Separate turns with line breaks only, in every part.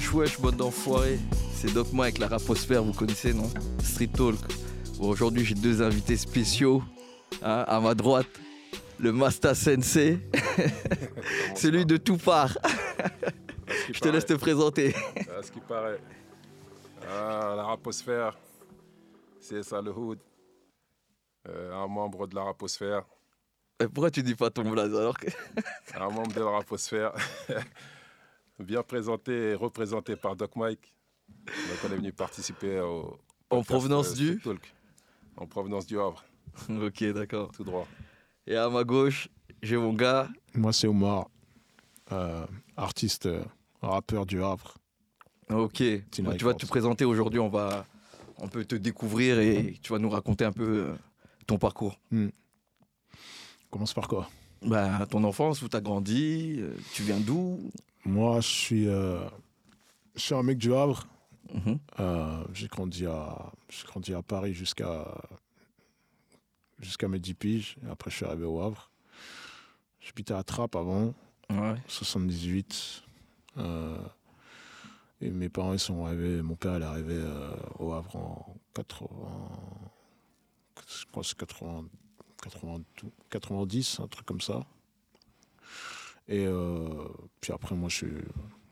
Wesh wesh bande d'enfoirés, c'est Doc Mike, la raposphère, vous connaissez non? Street Talk. Bon, Aujourd'hui j'ai deux invités spéciaux. hein, à ma droite, le Masta Sensei, celui de tout part. Je te laisse te présenter.
À ce qui paraît. Ah, la raposphère, c'est ça le hood. Euh, un membre de la raposphère,
Euh, Pourquoi tu dis pas ton blaze alors que...
un membre de la raposphère, bien présenté et représenté par Doc Mike. Donc on est venu participer au
En provenance
euh,
du
Talk. En provenance du Havre,
Ok d'accord.
tout droit.
Et à ma gauche, j'ai mon gars.
Moi, c'est Omar, euh, artiste, euh, rappeur du Havre.
Ok. Tu vas te présenter aujourd'hui, on va, on peut te découvrir et tu vas nous raconter un peu euh, ton parcours.
Commence par quoi?
Bah, ton enfance, où tu as grandi, euh, tu viens d'où?
Moi, je suis, euh, je suis un mec du Havre.
Mhm.
Euh, j'ai grandi à, j'ai grandi à Paris jusqu'à jusqu'à mes 10 piges. Après, je suis arrivé au Havre. J'habitais à Trappes avant,
Ouais.
78. Euh, et mes parents, ils sont arrivés. Mon père, il est arrivé euh, au Havre en 80. Je crois que c'est 80, 80, 90, un truc comme ça. Et euh, puis après, moi, je.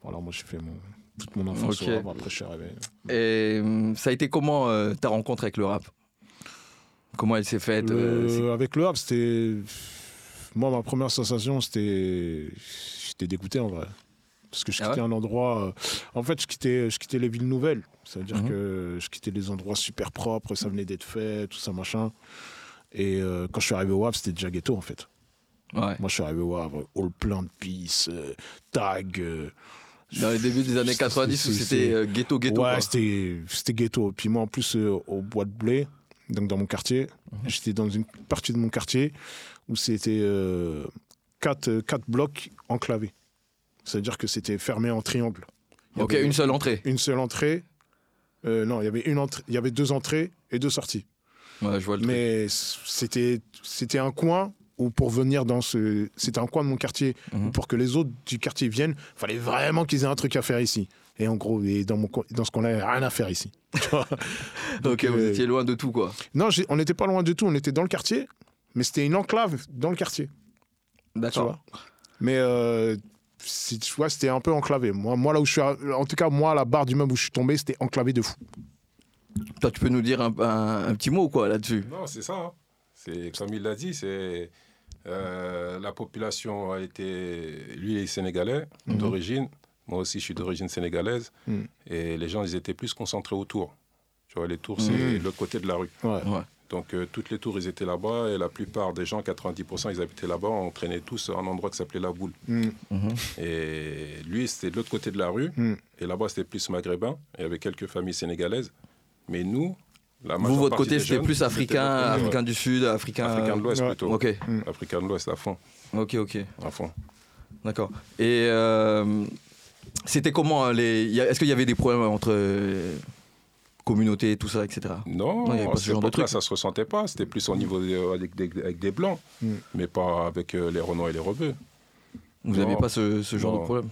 Voilà, moi, j'ai fait mon, toute mon enfance
Ok.
au Havre. Après, je suis arrivé.
Et hum, ça a été comment euh, ta rencontre avec le rap? Comment elle s'est faite
Le-
euh,
avec le Havre, c'était. Moi, ma première sensation, c'était. J'étais dégoûté en vrai. Parce que je
Ah
quittais un endroit. En fait, je quittais, je quittais les villes nouvelles. C'est-à-dire
Mhm.
que je quittais les endroits super propres, ça venait d'être fait, tout ça, machin. Et euh, quand je suis arrivé au Havre, c'était déjà ghetto en fait.
Ouais.
Moi, je suis arrivé au Havre, hall plein de pisse, euh, tag. euh,
Dans les débuts des années
c'est-
90 où c'était euh, ghetto, ghetto.
ouais, c'était ghetto. Puis moi, en plus, euh, au Bois de Blé, donc dans mon quartier,
Mhm.
j'étais dans une partie de mon quartier où c'était euh, quatre, euh, quatre blocs enclavés. C'est-à-dire que c'était fermé en triangle. Il
Ok,
avait
une seule entrée.
Une seule entrée. Euh, non, il y avait une entrée, il y avait deux entrées et deux sorties.
Ouais, je vois le.
Mais c'était c'était un coin où pour venir dans ce c'était un coin de mon quartier où pour que les autres du quartier viennent, fallait vraiment qu'ils aient un truc à faire ici. Et en gros, et dans mon dans ce a rien à faire ici.
Ok, vous
euh,
étiez loin de tout, quoi.
non, on n'était pas loin du tout, on était dans le quartier, mais c'était une enclave dans le quartier.
D'accord.
Mais euh, tu vois, c'était un peu enclavé. Moi, moi, là où je suis, en tout cas, moi, à la barre du meuble où je suis tombé, c'était enclavé de fou.
Toi, tu peux nous dire un, un- un petit mot, quoi, là-dessus?
Non, c'est ça. hein. C'est comme il l'a dit, c'est euh, la population a été, lui il est sénégalais
Mhm.
d'origine, moi aussi je suis d'origine sénégalaise,
Mhm.
et les gens ils étaient plus concentrés autour. Tu vois, les tours c'est
Mhm.
l'autre côté de la rue.
Ouais.
Ouais.
Donc euh, toutes les tours ils étaient là-bas, et la plupart des gens, 90% ils habitaient là-bas, on traînait tous à un endroit qui s'appelait la boule. Et lui c'était de l'autre côté de la rue, et là-bas c'était plus maghrébin, il y avait quelques familles sénégalaises, mais nous,
Vous, votre côté, c'était plus africain,
ouais.
africain du Sud, africain.
Africain de l'Ouest
Ouais.
plutôt.
Ok,
Africain de l'Ouest à fond,
ok, ok.
à fond.
D'accord. Et euh, c'était comment hein, les... Est-ce qu'il y avait des problèmes entre euh, communautés, tout ça, etc.
Non,
Non, il y avait pas ce genre de truc.
ça se ressentait pas. C'était plus au niveau des- avec, des, avec des blancs,
Mm.
mais pas avec euh, les Renois et les Rebeux.
Vous
Non.
n'aviez pas ce, ce genre
Non.
de problème?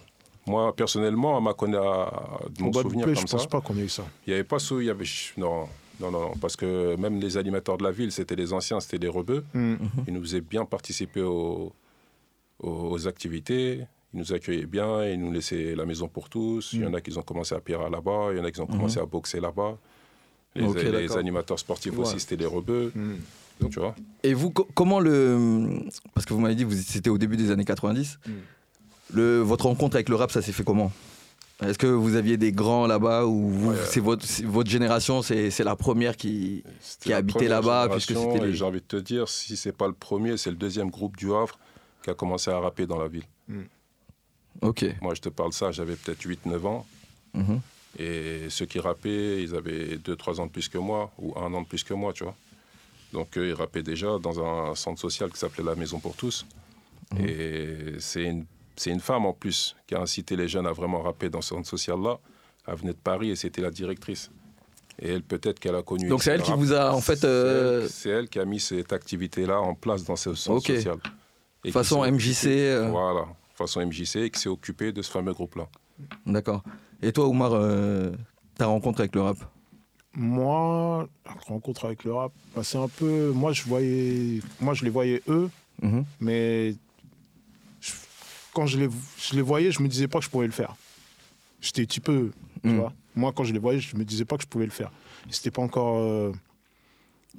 Moi, personnellement, à ma conna- de mon souvenir comme
je
ça,
pense pas qu'on ait eu ça.
il n'y avait pas ce... Il y avait, non, non, non, non, parce que même les animateurs de la ville, c'était les anciens, c'était des Rebeux.
Mm.
Ils nous faisaient bien participer aux, aux, aux activités. Ils nous accueillaient bien, ils nous laissaient la maison pour tous. Il y en a qui ont commencé à pierre là-bas, il y en a qui ont commencé à boxer là-bas. Les, animateurs sportifs
Ouais.
aussi, c'était des rebeux.
Mm.
Tu vois
Et vous, co- comment le. Parce que vous m'avez dit c'était au début des années 90.
Mm.
Le, votre rencontre avec le rap, ça s'est fait comment? Est-ce que vous aviez des grands là-bas ou
Ouais.
c'est votre, génération, c'est la première qui. Habitait
première
là-bas, puisque c'était les-
J'ai envie de te dire, si c'est pas le premier, c'est le deuxième groupe du Havre qui a commencé à rapper dans la ville.
Ok.
Moi, je te parle ça, j'avais peut-être 8-9 ans.
Mhm.
Et ceux qui rappaient, ils avaient 2-3 ans de plus que moi, ou un an de plus que moi, tu vois. Donc, eux, ils rappaient déjà dans un centre social qui s'appelait la Maison pour tous.
Mhm.
Et c'est une, c'est une femme, en plus, qui a incité les jeunes à vraiment rapper dans ce centre social-là. Elle venait de Paris et c'était la directrice. Et elle, peut-être qu'elle a connu...
Donc c'est elle
le
qui
rap.
vous a en fait.
C'est
euh,
elle- C'est elle qui a mis cette activité-là en place dans ce centre
Ok.
social. Et
façon MJC.
occupée-
euh,
Voilà, façon MJC, et qui s'est occupée de ce fameux groupe-là.
D'accord. Et toi, Oumar, euh, ta rencontre avec le rap?
Moi, la rencontre avec le rap, bah, c'est un peu. Moi, je voyais. Moi, je les voyais eux,
Mhm.
mais je- quand je les, je les voyais, je me disais pas que je pouvais le faire. J'étais un petit peu. Tu
Mhm.
vois Moi, quand je les voyais, je me disais pas que je pouvais le faire. C'était pas encore. euh,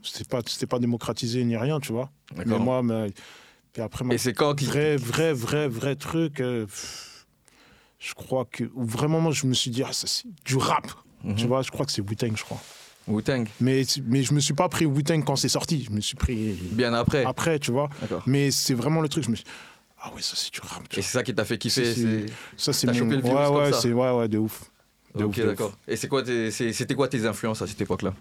c'était pas, c'était pas démocratisé ni rien, tu vois. Mais moi, mais- puis après, ma
Et c'est quand
vrai, vrai, vrai, vrai truc. euh, je crois que vraiment, moi, je me suis dit, ah, ça, c'est du rap.
Mhm.
Tu vois, je crois que c'est Wu-Tang, je crois.
Wu-Tang,
Mais, mais je me suis pas pris Wu-Tang quand c'est sorti. Je me suis pris
bien après.
après, tu vois. Mais c'est vraiment le truc. Je me suis ah ouais, ça c'est du rap. tu
Et c'est ça qui t'a fait kiffer.
C'est-
c'est-
Ça c'est
T'as
mon-
chopé le virus
ouais,
comme
ouais,
ça.
c'est ouais, ouais, de ouf. De
Ok,
ouf, de ouf.
d'accord. Et c'est quoi tes- c'est- c'était quoi tes influences à cette époque-là?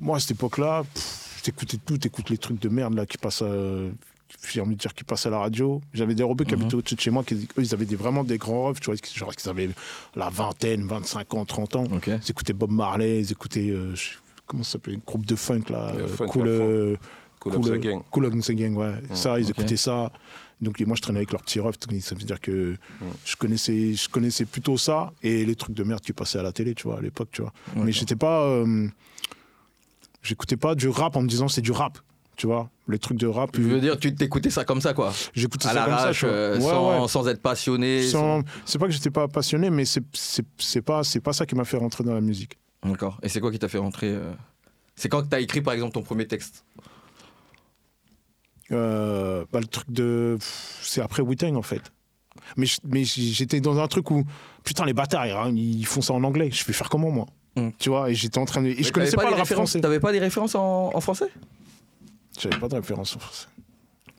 Moi, à cette époque-là, pff, t'écoutais tout, t'écoutes les trucs de merde là qui passent. à- J'ai envie de dire qui passent à la radio. J'avais des rebeux qui
Mhm.
habitaient au-dessus de chez moi, qui, eux, ils avaient des, vraiment des grands refs, tu vois, genre qu'ils avaient la vingtaine, 25 ans, 30 ans. Ils écoutaient Bob Marley, ils écoutaient, euh, comment ça s'appelle, une groupe de funk là, euh, cool, euh,
Cool
Cool,
Up the Gang.
Cool Gang, ouais. ça, ils écoutaient ça. Donc moi, je traînais avec leurs petits refs. Ça veut dire que je, connaissais, je connaissais plutôt ça et les trucs de merde qui passaient à la télé, tu vois, à l'époque, tu vois. Mais j'étais pas. euh, J'écoutais pas du rap en me disant c'est du rap, tu vois. Les trucs de rap.
Je veux dire, tu t'écoutais ça comme ça, quoi.
J'écoutais ça comme ça,
euh,
Ouais,
sans,
ouais.
sans être passionné.
Sans- C'est pas que j'étais pas passionné, mais c'est pas, c'est pas ça qui m'a fait rentrer dans la musique.
D'accord. Et c'est quoi qui t'a fait rentrer euh, C'est quand que t'as écrit, par exemple, ton premier texte?
Euh, bah, le truc de. C'est après Wu-Tang, en fait. Mais, mais j'étais dans un truc où. Putain, les bâtards, hein, ils font ça en anglais. Je vais faire comment, moi?
Mm.
Tu vois, et j'étais en train de. Et
Mais
je connaissais pas,
des
le rap
références-
français.
T'avais pas des références en, en français?
J'avais pas de référence en français.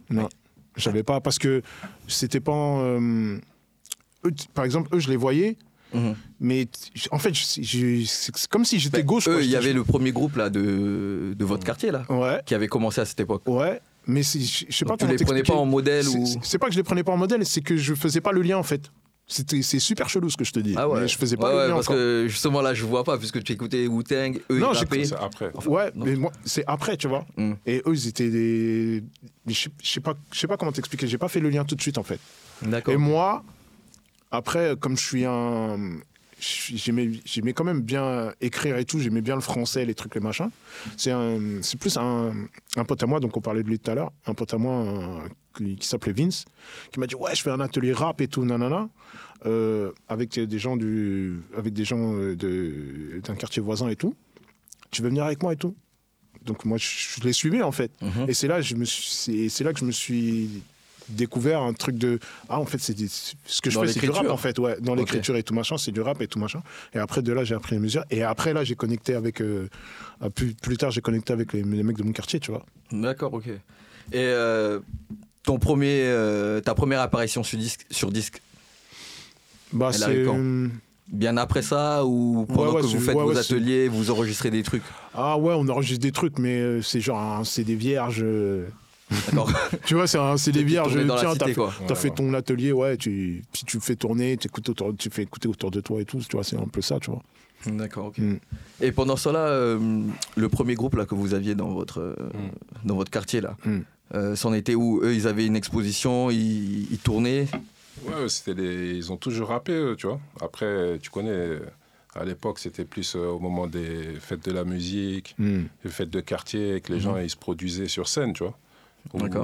Non. J'avais pas. Parce que c'était pas. euh, eux, par exemple, eux, je les voyais.
Mhm.
Mais en fait, c'est comme si j'étais
Ben,
gauche.
Eux, il y avait le premier groupe là de, de votre quartier là,
Ouais,
qui avait commencé à cette époque.
ouais. Mais c'est- je sais pas
Donc, tu les prenais pas en modèle
C'est-
ou
c'est- pas que je les prenais pas en modèle, c'est que je faisais pas le lien en fait. C'était c'est super chelou ce que je te dis.
ah ouais.
Mais je faisais pas
Ouais,
le
ouais,
lien
parce
encore.
que justement là je vois pas puisque tu écoutais Wu-Tang, eux
Non,
ils
après.
Ouais,
non.
mais moi c'est après, tu vois.
Mm.
Et eux ils étaient des je sais- pas je sais pas comment t'expliquer, j'ai pas fait le lien tout de suite en fait.
D'accord.
Et moi après comme je suis un je suis- J'aimais j'aimais quand même bien écrire et tout, j'aimais bien le français, les trucs, les machins. C'est plus un, un pote à moi, donc on parlait de lui tout à l'heure, un pote à moi euh, qui, qui s'appelait Vince, qui m'a dit Ouais, je fais un atelier rap et tout, nanana, euh, avec des gens du, avec des gens euh, de- d'un quartier voisin et tout. Tu veux venir avec moi et tout? Donc moi, je, l'ai suivi en fait.
Mhm.
Et c'est là, je me suis- c'est c'est là que je me suis découvert un truc de ah en fait c'est ce que je
Dans
fais c'est du rap en fait. Ouais dans l'écriture et tout machin c'est du rap et tout machin. Et après de là j'ai appris les mesures et après là j'ai connecté avec euh, ah, plus, plus tard j'ai connecté avec les, les mecs de mon quartier tu vois.
D'accord, ok. Et euh, ton premier, euh, ta première apparition sur disque, sur disque,
bah c'est
bien après ça ou pendant
ouais,
que vous faites
ouais,
vos ateliers, vous enregistrez des trucs?
Ah ouais on enregistre des trucs mais c'est genre c'est des vierges
D'accord.
tu vois c'est un- c'est des vierges
dans la
tiens
cité,
t'as fait, ton atelier ouais tu puis tu fais tourner t'écoutes autour, tu fais écouter autour de toi et tout tu vois c'est un peu ça tu vois
D'accord, ok.
Mm.
Et pendant cela, euh, le premier groupe là que vous aviez dans votre euh, dans votre quartier là,
Mm.
euh, c'en était où? Eux, ils avaient une exposition, ils, ils tournaient?
Ouais, c'était ils ont toujours rappé, tu vois. Après, tu connais, à l'époque, c'était plus euh, au moment des fêtes de la musique,
Mm.
les fêtes de quartier, que les gens ils se produisaient sur scène, tu vois.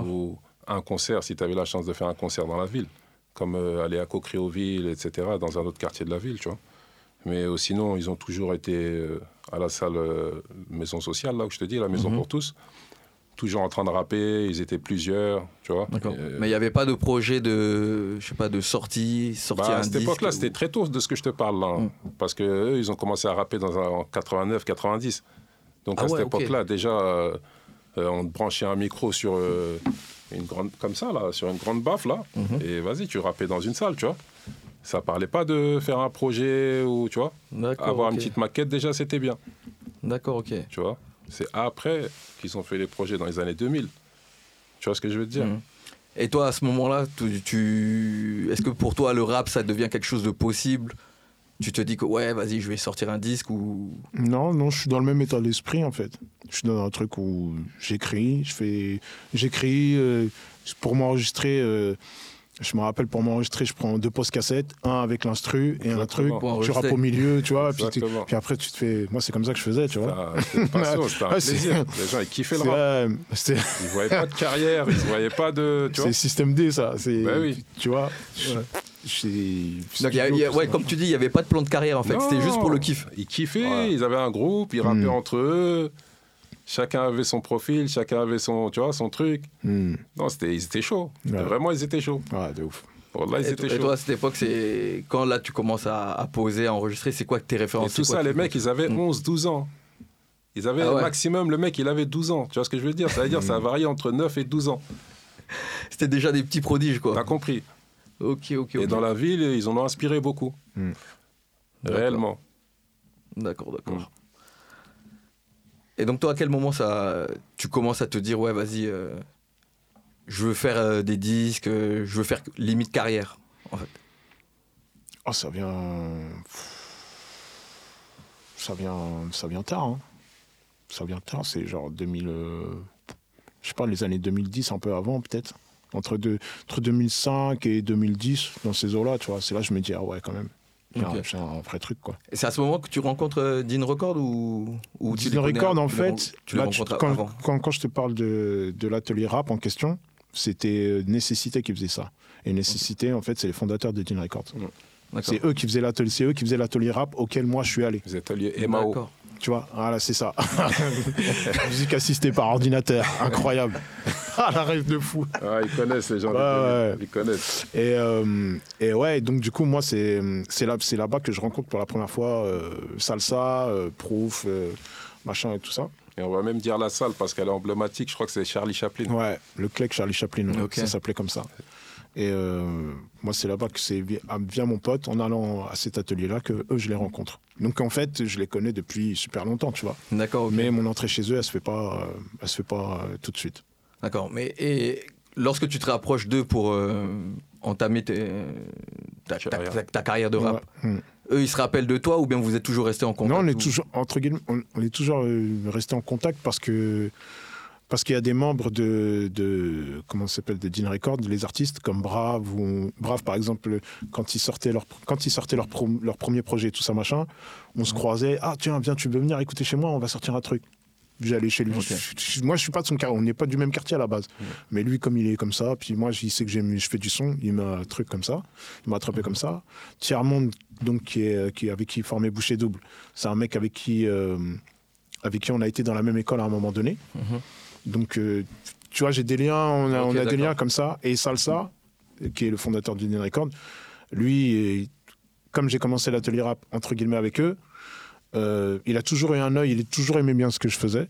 Ou- un concert, si tu avais la chance de faire un concert dans la ville, comme euh, aller à Cocrioville, etc., dans un autre quartier de la ville, tu vois. Mais euh, sinon, ils ont toujours été euh, à la salle euh, maison sociale, là où je te dis, la maison
Mhm.
pour tous. Toujours en train de rapper, ils étaient plusieurs, tu vois.
Mais il n'y avait pas de projet de, je sais pas, de sortie, sortir
bah,
un
à cette époque-là,
ou-
c'était très tôt de ce que je te parle là.
Mm.
Parce que eux, ils ont commencé à rapper dans un, en 89, 90. Donc
Ah
à
ouais,
cette époque-là, déjà, on te branchait un micro sur euh, une grande, comme ça, là, sur une grande baffe, là.
Mhm.
Et vas-y, tu rappais dans une salle, tu vois. Ça parlait pas de faire un projet ou, tu vois,
D'accord.
avoir une petite maquette, déjà, c'était bien,
D'accord, ok.
tu vois. C'est après qu'ils ont fait les projets dans les années 2000. Tu vois ce que je veux te dire
Mhm. Et toi, à ce moment-là, tu, tu- est-ce que pour toi, le rap, ça devient quelque chose de possible Tu te dis que ouais, vas-y, je vais sortir un disque ou
Non, non, je suis dans le même état d'esprit en fait. Je suis dans un truc où j'écris, je fais, j'écris euh, pour m'enregistrer. euh, Je me rappelle pour m'enregistrer, je prends deux postes cassettes, un avec l'instru et un truc.
Pour
Tu rappes au milieu, tu vois. Puis, puis après, tu te fais. Moi, c'est comme ça que je faisais, tu vois.
C'était un plaisir. Les gens, ils kiffaient le rap. Ils voyaient pas de carrière, ils voyaient pas de. Tu vois
c'est système D, ça. C'est,
Bah oui.
Tu vois.
Donc, il y a- il y a- ouais, comme tu dis, il n'y avait pas de plan de carrière en fait. C'était juste pour le kiff.
Ils kiffaient,
Ouais.
ils avaient un groupe, ils rappaient
Mm.
entre eux. Chacun avait son profil, chacun avait son, tu vois, son truc.
Hmm.
Non, c'était, ils étaient chauds.
Ouais.
Vraiment, ils étaient chauds.
Ouais, de ouf.
Bon, là, ils
Et,
étaient
et
chauds.
toi, à cette époque, c'est quand là tu commences à, à poser, à enregistrer, c'est quoi que tes
Et
références
tout
c'est quoi
ça, les mecs, ils avaient
Mm.
11, 12 ans. Ils avaient
Ah ouais.
maximum, le mec, il avait 12 ans. Tu vois ce que je veux dire? Ça veut dire ça a varié entre 9 et 12 ans.
C'était déjà des petits prodiges quoi.
T'as compris
Ok, ok, ok.
Et dans la ville, ils en ont inspiré beaucoup.
Mm.
D'accord.
Réellement.
D'accord, d'accord. Et donc toi, à quel moment ça, tu commences à te dire ouais, vas-y, euh, je veux faire euh, des disques, euh, je veux faire limite carrière, en fait?
Oh, ça vient. Ça vient, ça vient tard. hein. Ça vient tard, c'est genre 2000. euh, Je sais pas, les années 2010, un peu avant peut-être. Entre, deux, entre 2005 et 2010, dans ces eaux-là, tu vois. C'est là que je me dis, ah ouais, quand même. J'ai un-
Ok.
j'ai un, vrai truc, quoi.
Et c'est à ce moment que tu rencontres euh, Dean Record ou, ou connais
Record, en fait,
tu les
là, tu-
rencontres
quand,
avant.
quand, quand je te parle de, de l'atelier rap en question, c'était euh, Nécessité qui faisait ça. Et Nécessité, en fait, c'est les fondateurs de Dean Records.
D'accord.
C'est eux qui faisaient l'atelier, c'est eux qui faisaient l'atelier rap auquel moi je suis allé.
Les ateliers Emao.
Tu vois, voilà, c'est ça. Musique assistée par ordinateur, incroyable. Ah, la rêve de fou.
Ah, ils connaissent les gens.
Ouais, ouais.
Ils connaissent.
Et, euh, et ouais, donc du coup, moi, c'est c'est là, c'est là-bas que je rencontre pour la première fois euh, Salsa, euh, Proof, euh, machin et tout ça.
Et on va même dire la salle parce qu'elle est emblématique. Je crois que c'est Charlie Chaplin.
Ouais, le Clec Charlie Chaplin, ouais,
Ok.
ça s'appelait comme ça. Et euh, moi, c'est là-bas que c'est via, via mon pote, en allant à cet atelier-là, que eux, je les rencontre. Donc en fait, je les connais depuis super longtemps, tu vois.
D'accord.
Mais mon entrée chez eux, elle se fait pas, euh, elle se fait pas euh, tout de suite.
D'accord. Mais et lorsque tu te rapproches d'eux pour euh, entamer tes- ta, ta-
Carrière.
ta- ta carrière de rap,
Ouais. Mm.
eux ils se rappellent de toi ou bien vous êtes toujours resté en contact
Non, on est
ou-
toujours entre guillemets, on, on est toujours resté en contact parce que parce qu'il y a des membres de, de comment s'appelle de Dean Records, les artistes comme Brave ou Brave par exemple quand ils sortaient leur quand ils sortaient leur pro- leur premier projet tout ça machin, on se croisait ah tiens viens tu veux venir écouter chez moi on va sortir un truc. J'allais chez lui.
Ok.
Je- je- moi, je suis pas de son quartier. On n'est pas du même quartier à la base. Mais lui, comme il est comme ça, puis moi, il sait que j'aime, je fais du son. Il m'a un truc comme ça. Il m'a attrapé comme ça. Thierry Monde, donc qui est, qui avec qui il formait Boucher Double. C'est un mec avec qui, euh, avec qui on a été dans la même école à un moment donné.
Mhm.
Donc, euh, tu vois, j'ai des liens. On a,
Ok,
on a des liens comme ça. Et Salsa, qui est le fondateur d'Union Record, lui, comme j'ai commencé l'atelier rap entre guillemets avec eux, euh, il a toujours eu un œil, il a toujours aimé bien ce que je faisais.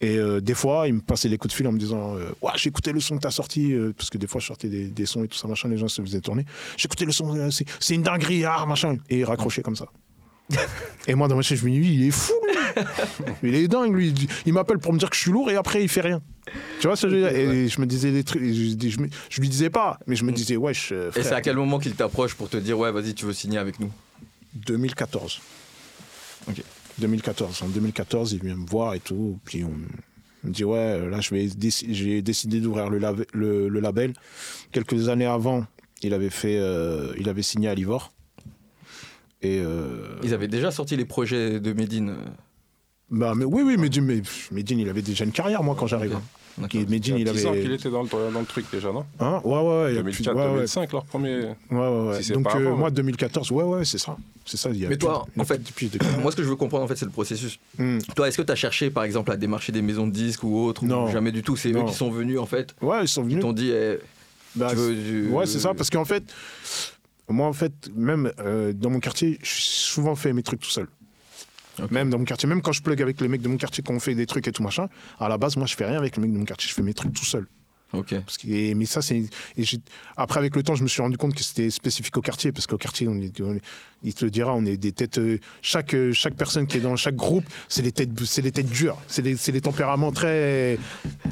Et euh, des fois, il me passait des coups de fil en me disant euh, Ouais, j'ai écouté le son que t'as sorti, parce que des fois, je sortais des, des sons et tout ça, machin, les gens se faisaient tourner. J'ai écouté le son, c'est c'est une dinguerie, ah, machin. Et il raccrochait comme ça. et moi, dans ma chaise, je me dis il est fou, lui. Il est dingue, lui. Il- m'appelle pour me dire que je suis lourd et après, il fait rien. Tu vois ce que je veux dire? Et je me disais des trucs, je, je, me- je lui disais pas, mais je me disais Wesh, euh,
Et c'est à quel moment qu'il t'approche pour te dire ouais vas-y tu veux signer avec nous?
2014.
Ok.
2014. En 2014, il vient me voir et tout. Puis on me dit Ouais, là, vais déci- j'ai décidé d'ouvrir le, lave- le, le label. Quelques années avant, il avait, fait, euh, il avait signé à Livor. Et. euh,
Ils avaient déjà sorti les projets de Medine. euh,
bah, mais, oui, oui, Medine, mais, Medine, il avait déjà une carrière, moi, quand j'arrive.
Ok.
hein.
D'accord.
Qui- Medine,
Il
il
y a 10 ans
avait.
qu'il était dans le, dans le truc déjà, non?
Hein? Ouais, ouais, il y a plus-
2004,
ouais, ouais.
2005, leur premier.
Ouais, ouais, ouais.
Si
Donc, euh,
avant,
moi,
ouais.
2014, ouais, ouais, c'est ça. C'est ça. Il y a
Mais toi,
de-
en fait,
depuis de-
Moi ce que je veux comprendre en fait c'est le processus.
Hmm.
Toi est-ce que tu as cherché par exemple à démarcher des maisons de disques ou autres ou
Non.
Jamais du tout? C'est eux qui sont venus en fait.
Ouais, ils sont
Ils
venus.
t'ont dit eh,
Bah,
tu veux du-
Ouais, c'est ça, parce qu'en fait, moi, en fait, même euh, dans mon quartier, j'ai souvent fait mes trucs tout seul. Même dans mon quartier, même quand je plug avec les mecs de mon quartier, quand on fait des trucs et tout machin, à la base, moi, je fais rien avec les mecs de mon quartier, je fais mes trucs tout seul.
Ok.
Parce que, mais ça, c'est. Après, avec le temps, je me suis rendu compte que c'était spécifique au quartier, parce qu'au quartier, on est, on est- il te le dira, on est des têtes. euh, chaque, euh, chaque personne qui est dans chaque groupe, c'est des têtes, c'est des têtes dures, c'est des, des tempéraments très,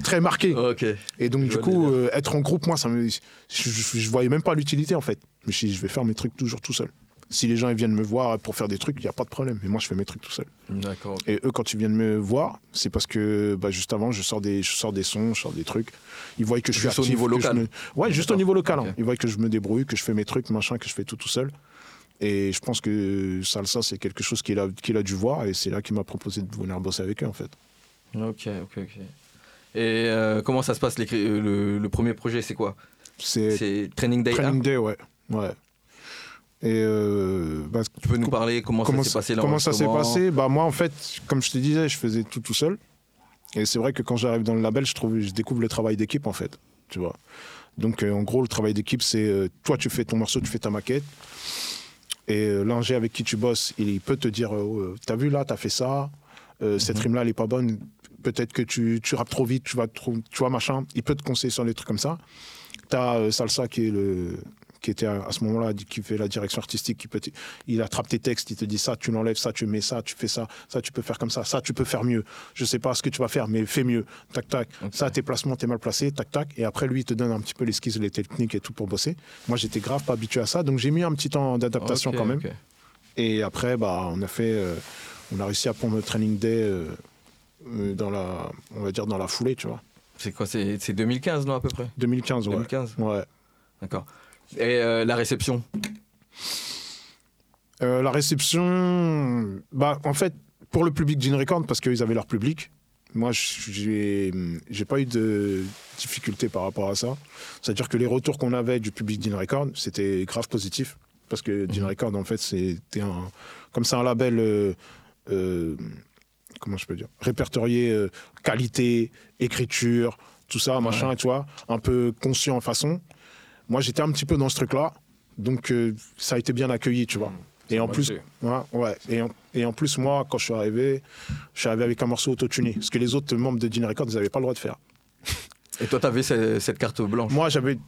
très marqués.
Ok.
Et donc,
Je
du coup, euh, être en groupe, moi, ça me, je, je, je voyais même pas l'utilité, en fait. Je me suis dit, je vais faire mes trucs toujours tout seul. Si les gens ils viennent me voir pour faire des trucs, il n'y a pas de problème. Mais moi, je fais mes trucs tout seul.
D'accord.
Et eux, quand ils viennent me voir, c'est parce que bah, juste avant, je sors, des, je sors des sons, je sors des trucs. Ils voient que je suis
Juste au niveau local.
me- Ouais, juste au niveau local. hein. Ils voient que je me débrouille, que je fais mes trucs, machin, que je fais tout tout seul. Et je pense que Salsa, c'est quelque chose qu'il a, qu'il a dû voir. Et c'est là qu'il m'a proposé de venir bosser avec eux, en fait.
Ok, ok, ok. Et euh, comment ça se passe euh, le, le premier projet, c'est quoi?
C'est
Training Day.
Training Day, ouais. ouais. Et euh, bah,
Tu peux nous parler comment,
comment,
ça s'est passé
comment ça s'est passé? Bah, Moi, en fait, comme je te disais, je faisais tout tout seul. Et c'est vrai que quand j'arrive dans le label, je, trouve, je découvre le travail d'équipe, en fait. Tu vois. Donc, euh, en gros, le travail d'équipe, c'est euh, toi, tu fais ton morceau, tu fais ta maquette. Et l'ingé avec qui tu bosses, il, peut te dire euh, T'as vu là, t'as fait ça, cette
Mhm.
rime-là, elle est pas bonne. Peut-être que tu, tu rappes trop vite, tu vas trop, tu vois, machin. Il peut te conseiller sur des trucs comme ça. T'as Salsa qui est le qui était à, à ce moment-là, qui fait la direction artistique, qui peut, il attrape tes textes, il te dit ça, tu l'enlèves, ça, tu mets ça, tu fais ça, ça, tu peux faire comme ça, ça, tu peux faire mieux. Je sais pas ce que tu vas faire, mais fais mieux. Tac, tac. Ça, tes placements, t'es mal placé, tac, tac. Et après, lui, il te donne un petit peu l'esquisse, les techniques et tout pour bosser. Moi, j'étais grave pas habitué à ça, donc j'ai mis un petit temps d'adaptation quand même. Et après, bah, on a fait, euh, on a réussi à prendre le training day euh, euh, dans la, on va dire dans la foulée, tu vois.
C'est quoi c'est 2015, non, à peu près?
2015, ouais.
2015
Ouais.
D'accord. Et euh, la réception
Euh, la réception, bah, en fait, pour le public Gene Record, parce qu'ils avaient leur public, moi, j'ai pas eu de difficulté par rapport à ça. C'est-à-dire que les retours qu'on avait du public Gene Record, c'était grave positif. Parce que Gene
Mhm.
Record, en fait, c'était un. Comme c'est un label. euh, euh, comment je peux dire Répertorié euh, qualité, écriture, tout ça, machin, tu vois, un peu conscient en façon. Moi, j'étais un petit peu dans ce truc-là. Donc, euh, ça a été bien accueilli, tu vois. Et en plus. Ouais, ouais. Et, en, et en plus, moi, quand je suis arrivé, je suis arrivé avec un morceau autotuné. Ce que les autres membres de Gene Records, n'avaient pas le droit de faire.
Et toi, t'avais ce- cette carte blanche
Moi, j'avais.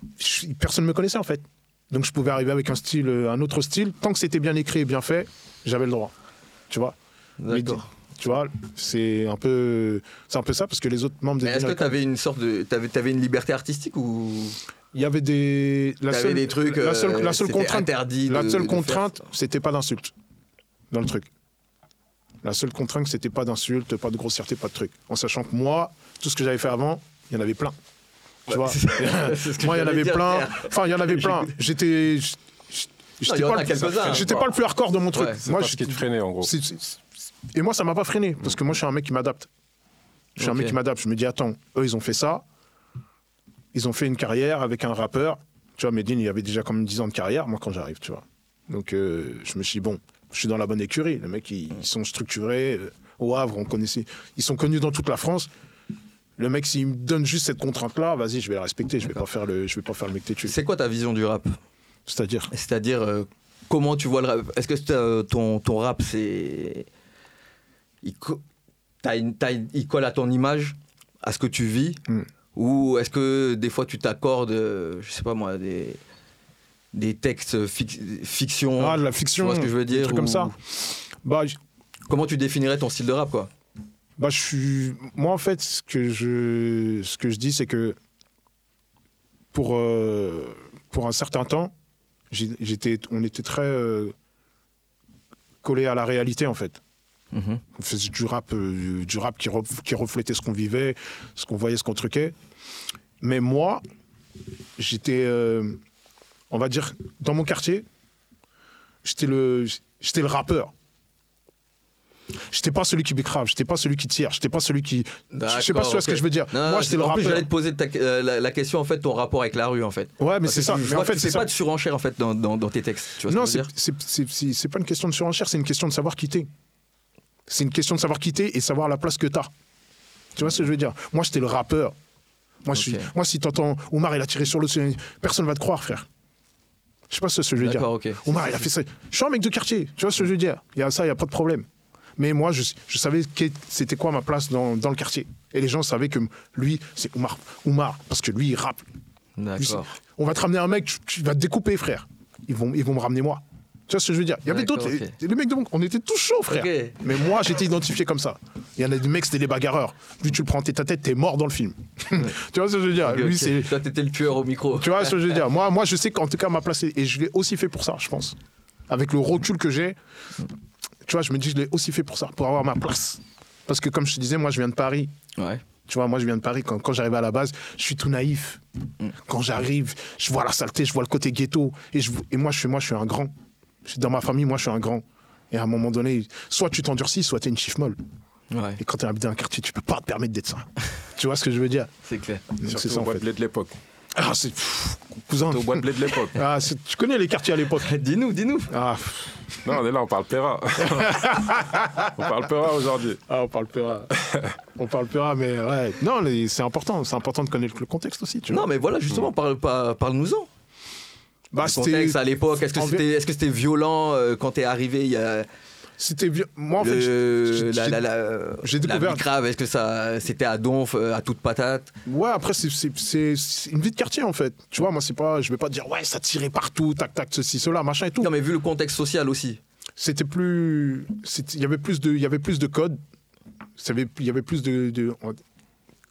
Personne ne me connaissait, en fait. Donc, je pouvais arriver avec un style, euh, un autre style. Tant que c'était bien écrit et bien fait, j'avais le droit. Tu vois?
D'accord.
Tu vois C'est un peu. C'est un peu ça, parce que les autres membres de
Mais est-ce que
Records.
t'avais une sorte de. T'avais avais une liberté artistique ou?
Il y avait des. La seule,
des trucs.
La seule,
euh,
la seule contrainte.
interdit
La seule
de
contrainte, c'était pas d'insulte dans le truc. La seule contrainte, c'était pas d'insulte, pas de grossièreté, pas de truc. En sachant que moi, tout ce que j'avais fait avant, il y en avait plein. Tu vois? Moi, il y en avait
dire,
plein. Enfin, il y en avait plein. J'étais. J'étais pas,
a
le-
quelques-uns.
j'étais pas le plus hardcore de mon truc.
Ouais,
moi, je-
ce qui te freinait, en gros.
Et moi, ça m'a pas freiné, parce que moi, je suis un mec qui m'adapte. Je suis un mec qui m'adapte. Je me dis, attends, eux, ils ont fait ça. Ils ont fait une carrière avec un rappeur. Tu vois, Medine, il avait déjà comme 10 ans de carrière, moi, quand j'arrive, tu vois. Donc, euh, je me suis dit, bon, je suis dans la bonne écurie. Les mecs, ils, ils sont structurés. euh, au Havre, on connaissait. Ils sont connus dans toute la France. Le mec, s'il me donne juste cette contrainte-là, vas-y, je vais la respecter. Je vais pas faire le, je vais pas faire le mec têtu.
C'est quoi ta vision du rap?
C'est-à-dire,
C'est-à-dire, euh, comment tu vois le rap? Est-ce que ton, ton rap, c'est. Il, co- t'as une- t'as une- il colle à ton image, à ce que tu vis?
Mm.
Ou est-ce que des fois tu t'accordes, euh, je sais pas moi, des, des textes fic- fiction
ah, de la fiction,
Tu vois ce que je veux
des
dire
trucs comme ça. Bah, j-
Comment tu définirais ton style de rap, quoi?
Bah, je suis. Moi, en fait, ce que je, ce que je dis, c'est que pour, euh, pour un certain temps, j'étais, on était très euh, collé à la réalité, en fait. On faisait du rap, euh, du rap qui, ref- qui reflétait ce qu'on vivait, ce qu'on voyait, ce qu'on truquait. Mais moi, j'étais, euh, on va dire, dans mon quartier, j'étais le, j'étais le rappeur. J'étais pas celui qui bécrave, j'étais pas celui qui tire, j'étais pas celui qui. Je sais pas si ce que je veux dire.
Non,
Moi, j'étais le rappeur.
j'allais te poser ta- euh, la, la question, en fait, ton rapport avec la rue, en fait.
Ouais, mais c'est ça.
je
Mais en fait, c'est
pas de surenchère, en fait, dans, dans- dans tes textes. Tu vois
Non, c'est pas une question de surenchère, c'est une question de savoir quitter. C'est une question de savoir quitter et savoir la place que t'as. Tu vois ce que je veux dire? Moi, j'étais le rappeur. Moi, je suis, moi si t'entends Oumar, il a tiré sur l'autre, personne va te croire, frère. Je sais pas ce que je veux dire.
D'accord, ok.
Oumar, il a fait ça. Je suis un mec de quartier, tu vois ce que je veux dire? Il y a ça, il n'y a pas de problème. Mais moi, je, je savais que c'était quoi ma place dans, dans le quartier. Et les gens savaient que lui, c'est Oumar. Oumar, parce que lui, il rappe.
D'accord.
on va te ramener un mec, tu, tu vas te découper, frère. Ils vont, ils vont me ramener moi. Tu vois ce que je veux dire? Il y avait d'autres. Les, les mecs de mon- on était tous chauds, frère. Mais moi, j'étais identifié comme ça. Il y en a des mecs, c'était des bagarreurs. Lui, tu le prends en tête t'es mort dans le film. tu vois ce que je veux dire?
Ok,
Lui, c'est.
Toi, t'étais le tueur au micro.
Tu vois ce que je veux dire? Moi, moi, je sais qu'en tout cas, ma place, et je l'ai aussi fait pour ça, je pense. avec le recul que j'ai, tu vois, je me dis, je l'ai aussi fait pour ça, pour avoir ma place. Parce que comme je te disais, moi, je viens de Paris.
Ouais.
Tu vois, moi, je viens de Paris. Quand, quand j'arrive à la base, je suis tout naïf. Quand j'arrive, je vois la saleté, je vois le côté ghetto. Et, je, et moi, je suis, moi, je suis un grand. Je suis- Dans ma famille, moi, je suis un grand. Et à un moment donné, soit tu t'endurcis, soit tu es une chiffre molle.
Ouais,
Et quand tu dans un quartier, tu peux pas te permettre d'être ça. tu vois ce que je veux dire?
C'est clair.
C'est ça,
au
en
bois de
fait.
blé de l'époque.
Ah, c'est. Cousin.
Au bois de blé de l'époque.
Ah, c'est- tu connais les quartiers à l'époque?
Dis-nous, dis-nous.
ah,
Non, on est là, on parle Péra. on parle Péra aujourd'hui.
ah, on parle pera. on parle pera, mais ouais. Non, c'est important. C'est important de connaître le contexte aussi. Tu vois
Non, mais voilà, justement, parle-nous-en.
Bah,
Le contexte à l'époque, est-ce que c'était est -ce violent euh, quand t'es arrivé il y a
C'était. Moi, en fait,
le-
j'ai-
la,
j'ai-
la, la,
découvert-
Bicrave, est-ce que ça c'était à Donf, euh, à toute patate?
Ouais, après, c'est- une vie de quartier, en fait. Tu vois, moi, c'est pas. Je vais pas dire, ouais, ça tirait partout, tac, tac, ceci, cela, machin et tout.
Non, mais vu le contexte social aussi.
C'était plus. Il y avait plus de, il y avait plus de codes. Il y avait plus de. de- on va-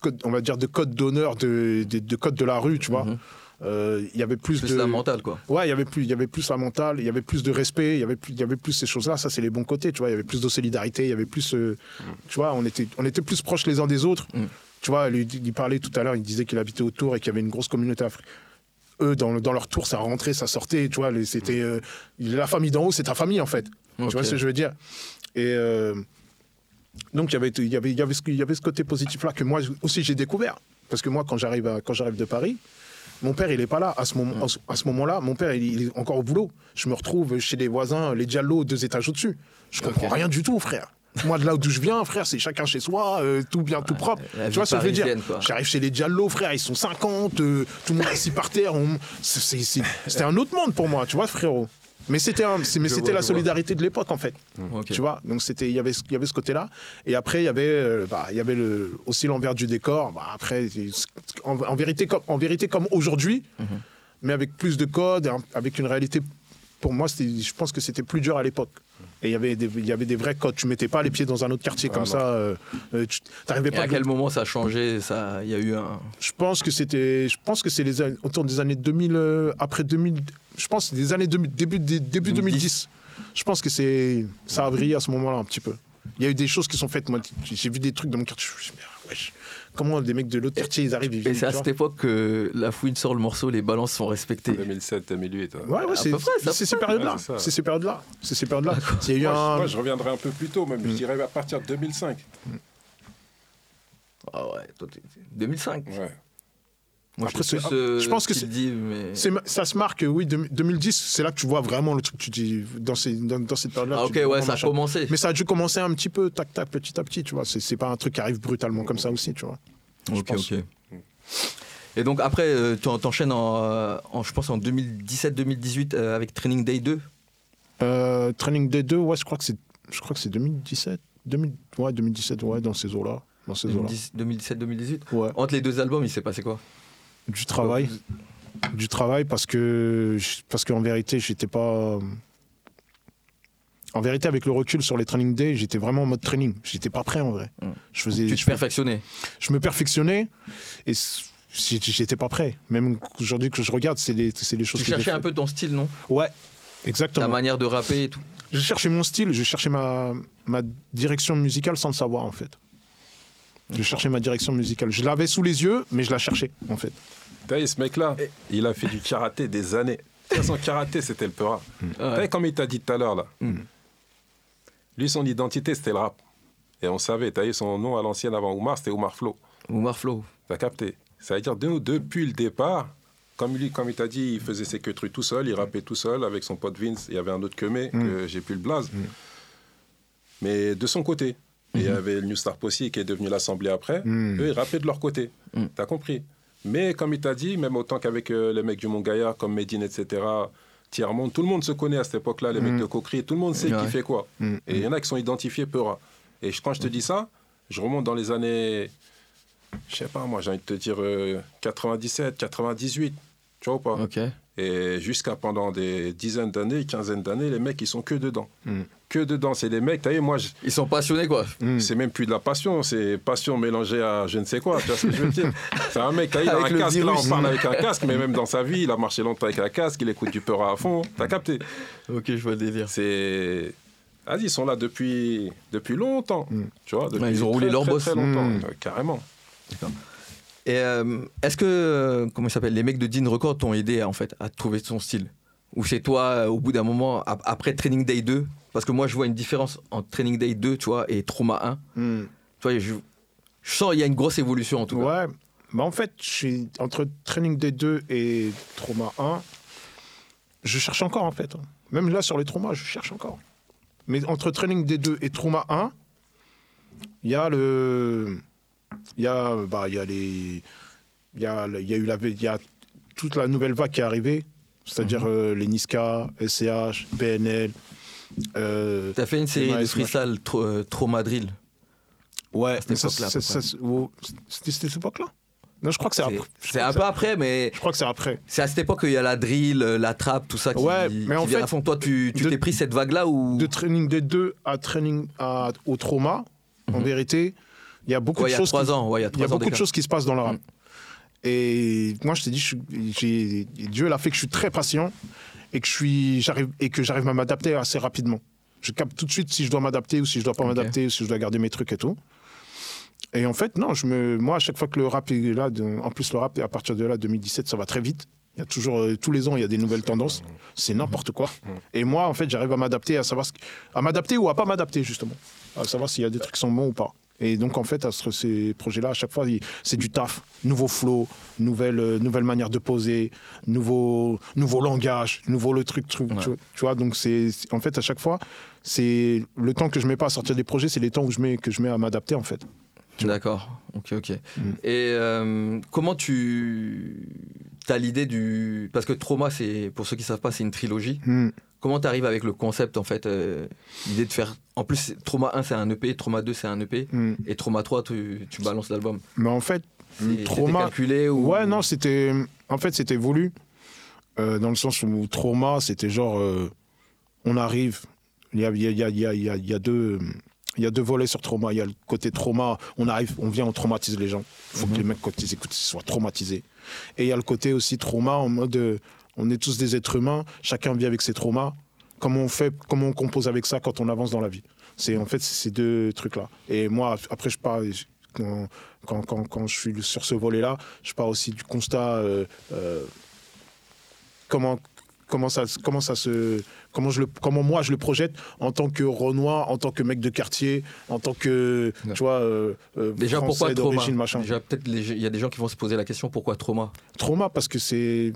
code- on va dire de codes d'honneur, de, de, de codes de la rue, tu vois.
Mhm.
Euh, Il y avait plus,
Plus
de.
la mentale, quoi.
Ouais, il y avait plus, il y avait plus la mentale, il y avait plus de respect, il y avait plus, il y avait plus ces choses-là. Ça, c'est les bons côtés, tu vois. Il y avait plus de solidarité, il y avait plus, euh, tu vois, on était, on était plus proches les uns des autres.
Mm.
Tu vois, il parlait tout à l'heure, il disait qu'il habitait autour et qu'il y avait une grosse communauté africaine. Eux, dans, le- dans leur tour, ça rentrait, ça sortait, tu vois. C'était euh, la famille d'en haut, c'est ta famille en fait. Tu vois ce que je veux dire Et euh, donc il y avait, il y avait, y avait, ce, il y avait ce côté positif-là que moi aussi j'ai découvert. Parce que moi, quand j'arrive, quand j'arrive de Paris, mon père, il est pas là. À ce, moment, à ce moment-là, mon père, il, est encore au boulot. Je me retrouve chez les voisins, les Diallo, deux étages au-dessus. Je comprends rien du tout, frère. Moi, de là d'où je viens, frère, c'est chacun chez soi, euh, tout bien, tout propre.
la
Tu vois ce que je veux dire. J'arrive chez les Diallo, frère, ils sont 50, euh, tout le monde est assis par terre. on- c'est- c'est- c'est- C'était un autre monde pour moi, tu vois, frérot. Mais c'était mais c'était la
vois.
solidarité de l'époque, en fait.
Ok.
Tu vois, donc c'était, il y avait, ce- il y avait ce côté-là. Et après, il y avait, euh, bah, il y avait le, aussi l'envers du décor. Bah, après, en, en vérité, comme, en vérité, comme aujourd'hui,
Mhm.
mais avec plus de codes, avec une réalité. Pour moi, c'était- je pense que c'était plus dur à l'époque. Et il y avait des, il y avait des vrais codes. Tu mettais pas les pieds dans un autre quartier comme
non.
ça. euh, euh, tu t'arrivais
Et
pas.
à quel moment ça a changé ça, Il y a eu un.
Je pense que c'était, je pense que c'est les autour des années 2000, euh, après 2000, je pense que c'est des années 2000, début, dé- début 2010. Je pense que c'est, ça a brillé à ce moment-là un petit peu. Il y a eu des choses qui sont faites. Moi, j'ai vu des trucs dans mon quartier. Je me suis dit, wesh, comment des mecs de l'autre quartier ils arrivent ils
Et c'est à cette époque que la fouine sort le morceau, les balances sont respectées.
2007, 2008. ouais.
Ouais, c'est
peu près, c'est
ces périodes-là.
Ouais, c'est
ces périodes-là. C'est ces périodes-là. Il y a eu
Moi, je,
un.
moi, je reviendrai un peu plus tôt, même. Je dirais à partir de 2005.
Ah ouais, toi, t'es- 2005.
Ouais.
Moi,
Après, c'est-
plus, euh,
je pense que
mais...
c'est- Ça se marque, oui, 2010, c'est là que tu vois vraiment le truc. Tu dis, dans, ces, dans, dans cette période-là.
Ah ok,
dis
ouais, ça a commencé.
Mais ça a dû commencer un petit peu, tac, tac, petit à petit, tu vois. C'est pas un truc qui arrive brutalement comme ça aussi, tu vois. je
Ok, ok. Et donc après, euh, tu en- t'enchaînes en, euh, en, je pense, en 2017-2018 euh, avec Training Day 2.
Euh, Training Day 2, ouais, je crois que c'est, je crois que c'est 2017. 2000, ouais, 2017, ouais, dans ces eaux-là. Dans ces eaux-là.
2017-2018.
Ouais.
Entre les deux albums, il s'est passé quoi?
Du travail. Du travail parce que, parce qu'en vérité, j'étais pas. En vérité, avec le recul sur les training days, j'étais vraiment en mode training. J'étais pas prêt en vrai.
Mm.
Je faisais.
Tu te
je,
perfectionnais.
je me perfectionnais et j'étais pas prêt. Même aujourd'hui que je regarde, c'est les, les choses
Tu
que
cherchais un peu ton style, non?
Ouais,
Ta
exactement.
manière de rapper et tout.
Je cherchais mon style, je cherchais ma, ma direction musicale sans le savoir en fait. Je cherchais ma direction musicale. Je l'avais sous les yeux, mais je la cherchais en fait.
T'as vu, ce mec-là, il a fait du karaté des années. Façon, karaté, c'était le Peura. T'as
Ouais.
vu comme il t'a dit tout à l'heure, là
Mm.
Lui, son identité, c'était le rap. Et on savait, t'as vu, son nom à l'ancienne avant Oumar, c'était Oumar Flo.
Oumar Flow.
T'as capté Ça veut dire, de- depuis le départ, comme, lui, comme il t'a dit, il faisait ses queues tout seul, il rappait tout seul avec son pote Vince. Il y avait un autre Kemé, que j'ai plus le blaze. Mais de son côté. Et il y avait le New Star Posse qui est devenu l'Assemblée après. Eux, ils rappaient de leur côté. T'as compris Mais comme il t'a dit, même autant qu'avec euh, les mecs du Mont Gaillard, comme Medine, etc., Tiers-Monde, tout le monde se connaît à cette époque-là, les mecs de Coquerie, tout le monde sait
Ouais.
qui fait quoi.
Mm.
Et il y en a qui sont identifiés Peura. Et quand je te dis ça, je remonte dans les années, je sais pas moi, j'ai envie de te dire euh, 97, 98, tu vois ou pas
Ok.
Et jusqu'à pendant des dizaines d'années, quinzaines d'années, les mecs, ils sont que dedans.
Mm.
Que dedans. C'est des mecs, t'as vu, moi, je-
Ils sont passionnés, quoi.
Mm.
c'est même plus de la passion, c'est passion mélangée à je ne sais quoi. Tu vois ce que je veux dire C'est un mec, t'as vu, il a
Avec
un
le
casque, là, on parle avec un casque, mais même dans sa vie, il a marché longtemps avec un casque, il écoute du peur à fond. T'as capté
Ok, je vois le délire.
C'est. Vas-y, ils sont là depuis, depuis longtemps.
Mm.
Tu vois, depuis
Ouais, ils ont
très,
roulé leur
très,
boss.
Très longtemps, carrément.
Et euh, est-ce que, euh, comment il s'appelle, les mecs de Dean Record t'ont aidé en fait à trouver ton style? Ou c'est toi, euh, au bout d'un moment, ap- après Training Day 2 Parce que moi, je vois une différence entre Training Day 2, tu vois, et Trauma 1.
Mm.
Tu vois, je, je sens qu'il y a une grosse évolution en tout cas.
Ouais. Bah en fait, je suis entre Training D2 et Trauma 1, je cherche encore en fait. hein. Même là sur les traumas, je cherche encore. Mais entre Training D2 et Trauma 1, il y a le. Il y a, bah, il y a les. Il y a, il y a eu la, il y a toute la nouvelle vague qui est arrivée, c'est-à-dire euh, les Niska, SCH, PNL. Euh,
T'as fait une série de freestyle tro- euh, Trauma Drill.
ouais, oh, c'était cette époque-là? Non, je crois que c'est après.
C'est un peu après, mais
Je crois que c'est après.
c'est à cette époque qu'il y a la drill, euh, la trappe, tout ça qui,
Ouais, mais en
qui vient
fait,
à fond. Toi, tu t'es pris cette vague-là ou?
de training des deux à training à- au trauma, en
Mhm.
vérité, il y a beaucoup
Ouais,
de
y a
choses.
trois
qui,
ans. Ouais, il y a
il y a
trois
beaucoup de choses qui se passent dans le rap.
Mhm.
Et moi, je t'ai dit, je suis- j'ai- Dieu l'a fait que je suis très patient et que je suis, j'arrive et que j'arrive à m'adapter assez rapidement. Je capte tout de suite si je dois m'adapter ou si je dois pas m'adapter ou si je dois garder mes trucs et tout. Et en fait, non, je me, moi, à chaque fois que le rap est là, de- en plus le rap, à partir de là, 2017, ça va très vite. Il y a toujours, euh, tous les ans, il y a des nouvelles tendances. C'est n'importe quoi. Et moi, en fait, j'arrive à m'adapter, à savoir, ce à m'adapter ou à pas m'adapter, justement. À savoir s'il y a des trucs qui sont bons ou pas. Et donc, en fait, à ce- ces projets-là, à chaque fois, c'est du taf. Nouveau flow, nouvelle, euh, nouvelle manière de poser, nouveau, nouveau langage, nouveau le truc, truc,
Ouais.
tu, vois- tu vois. Donc, c'est, en fait, à chaque fois, c'est le temps que je mets pas à sortir des projets, c'est les temps où je mets, que je mets à m'adapter, en fait.
D'accord, ok, ok.
Mm.
Et euh, comment tu as l'idée du... Parce que Trauma, pour ceux qui savent pas, c'est une trilogie.
Hmm.
Comment tu arrives avec le concept, en fait, euh, l'idée de faire... En plus, Trauma 1, c'est un EP, Trauma 2, c'est un EP,
Hmm.
et Trauma 3, tu, tu balances l'album.
Mais en fait, Trauma,
calculé ou...
Ouais, non, c'était. En fait, c'était voulu. euh, dans le sens où trauma, c'était genre. euh, on arrive. Il y a, y, a, y, a, y, a, deux. Il y a deux volets sur trauma. Il y a le côté trauma, on arrive, on vient, on traumatise les gens. Il faut
Mhm.
que les mecs, quand ils écoutent, ils soient traumatisés. Et il y a le côté aussi trauma en mode. On est tous des êtres humains, chacun vit avec ses traumas. Comment on fait, comment on compose avec ça quand on avance dans la vie? C'est en fait ces deux trucs-là. Et moi, après, je pars. Quand, quand, quand, quand je suis sur ce volet-là, je pars aussi du constat euh, euh, comment comment ça comment ça se comment je le comment moi je le projette en tant que Renoir, en tant que mec de quartier, en tant que
Ouais.
tu vois euh, euh,
Déjà,
Français
pourquoi Trauma?
d'origine machin.
Déjà, peut-être, il y a des gens qui vont se poser la question, pourquoi Trauma?
Trauma parce que c'est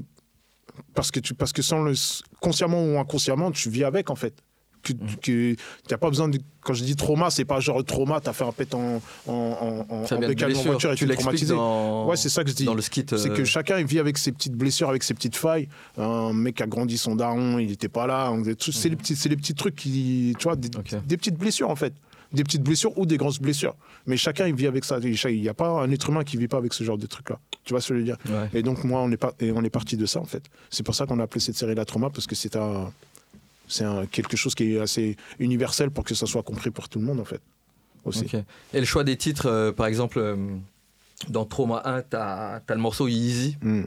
parce que tu parce que sans le consciemment ou inconsciemment tu vis avec en fait. Que,
Mhm.
que t'as pas besoin de quand je dis trauma c'est pas genre trauma t'as fait un pet en en, en, voiture et
Tu
tu es
l'expliques
traumatisé
dans...
ouais c'est ça que je dis
dans le skit.
C'est
euh,
que chacun il vit avec ses petites blessures, avec ses petites failles. Un mec a grandi son daron, il n'était pas là. C'est les petits, c'est les petits trucs qui, tu vois, des petites blessures en fait, des petites blessures ou des grosses blessures. Mais chacun il vit avec ça. Il n'y a pas un être humain qui vit pas avec ce genre de trucs là. Tu vois ce que je veux dire?
Ouais.
Et donc moi on est pas, et on est parti de ça en fait. C'est pour ça qu'on a appelé cette série La Trauma parce que c'est un, c'est un, quelque chose qui est assez universel pour que ça soit compris pour tout le monde en fait. Aussi.
Et le choix des titres, euh, par exemple, euh, dans Trauma 1, tu as, le morceau Easy.
Mm.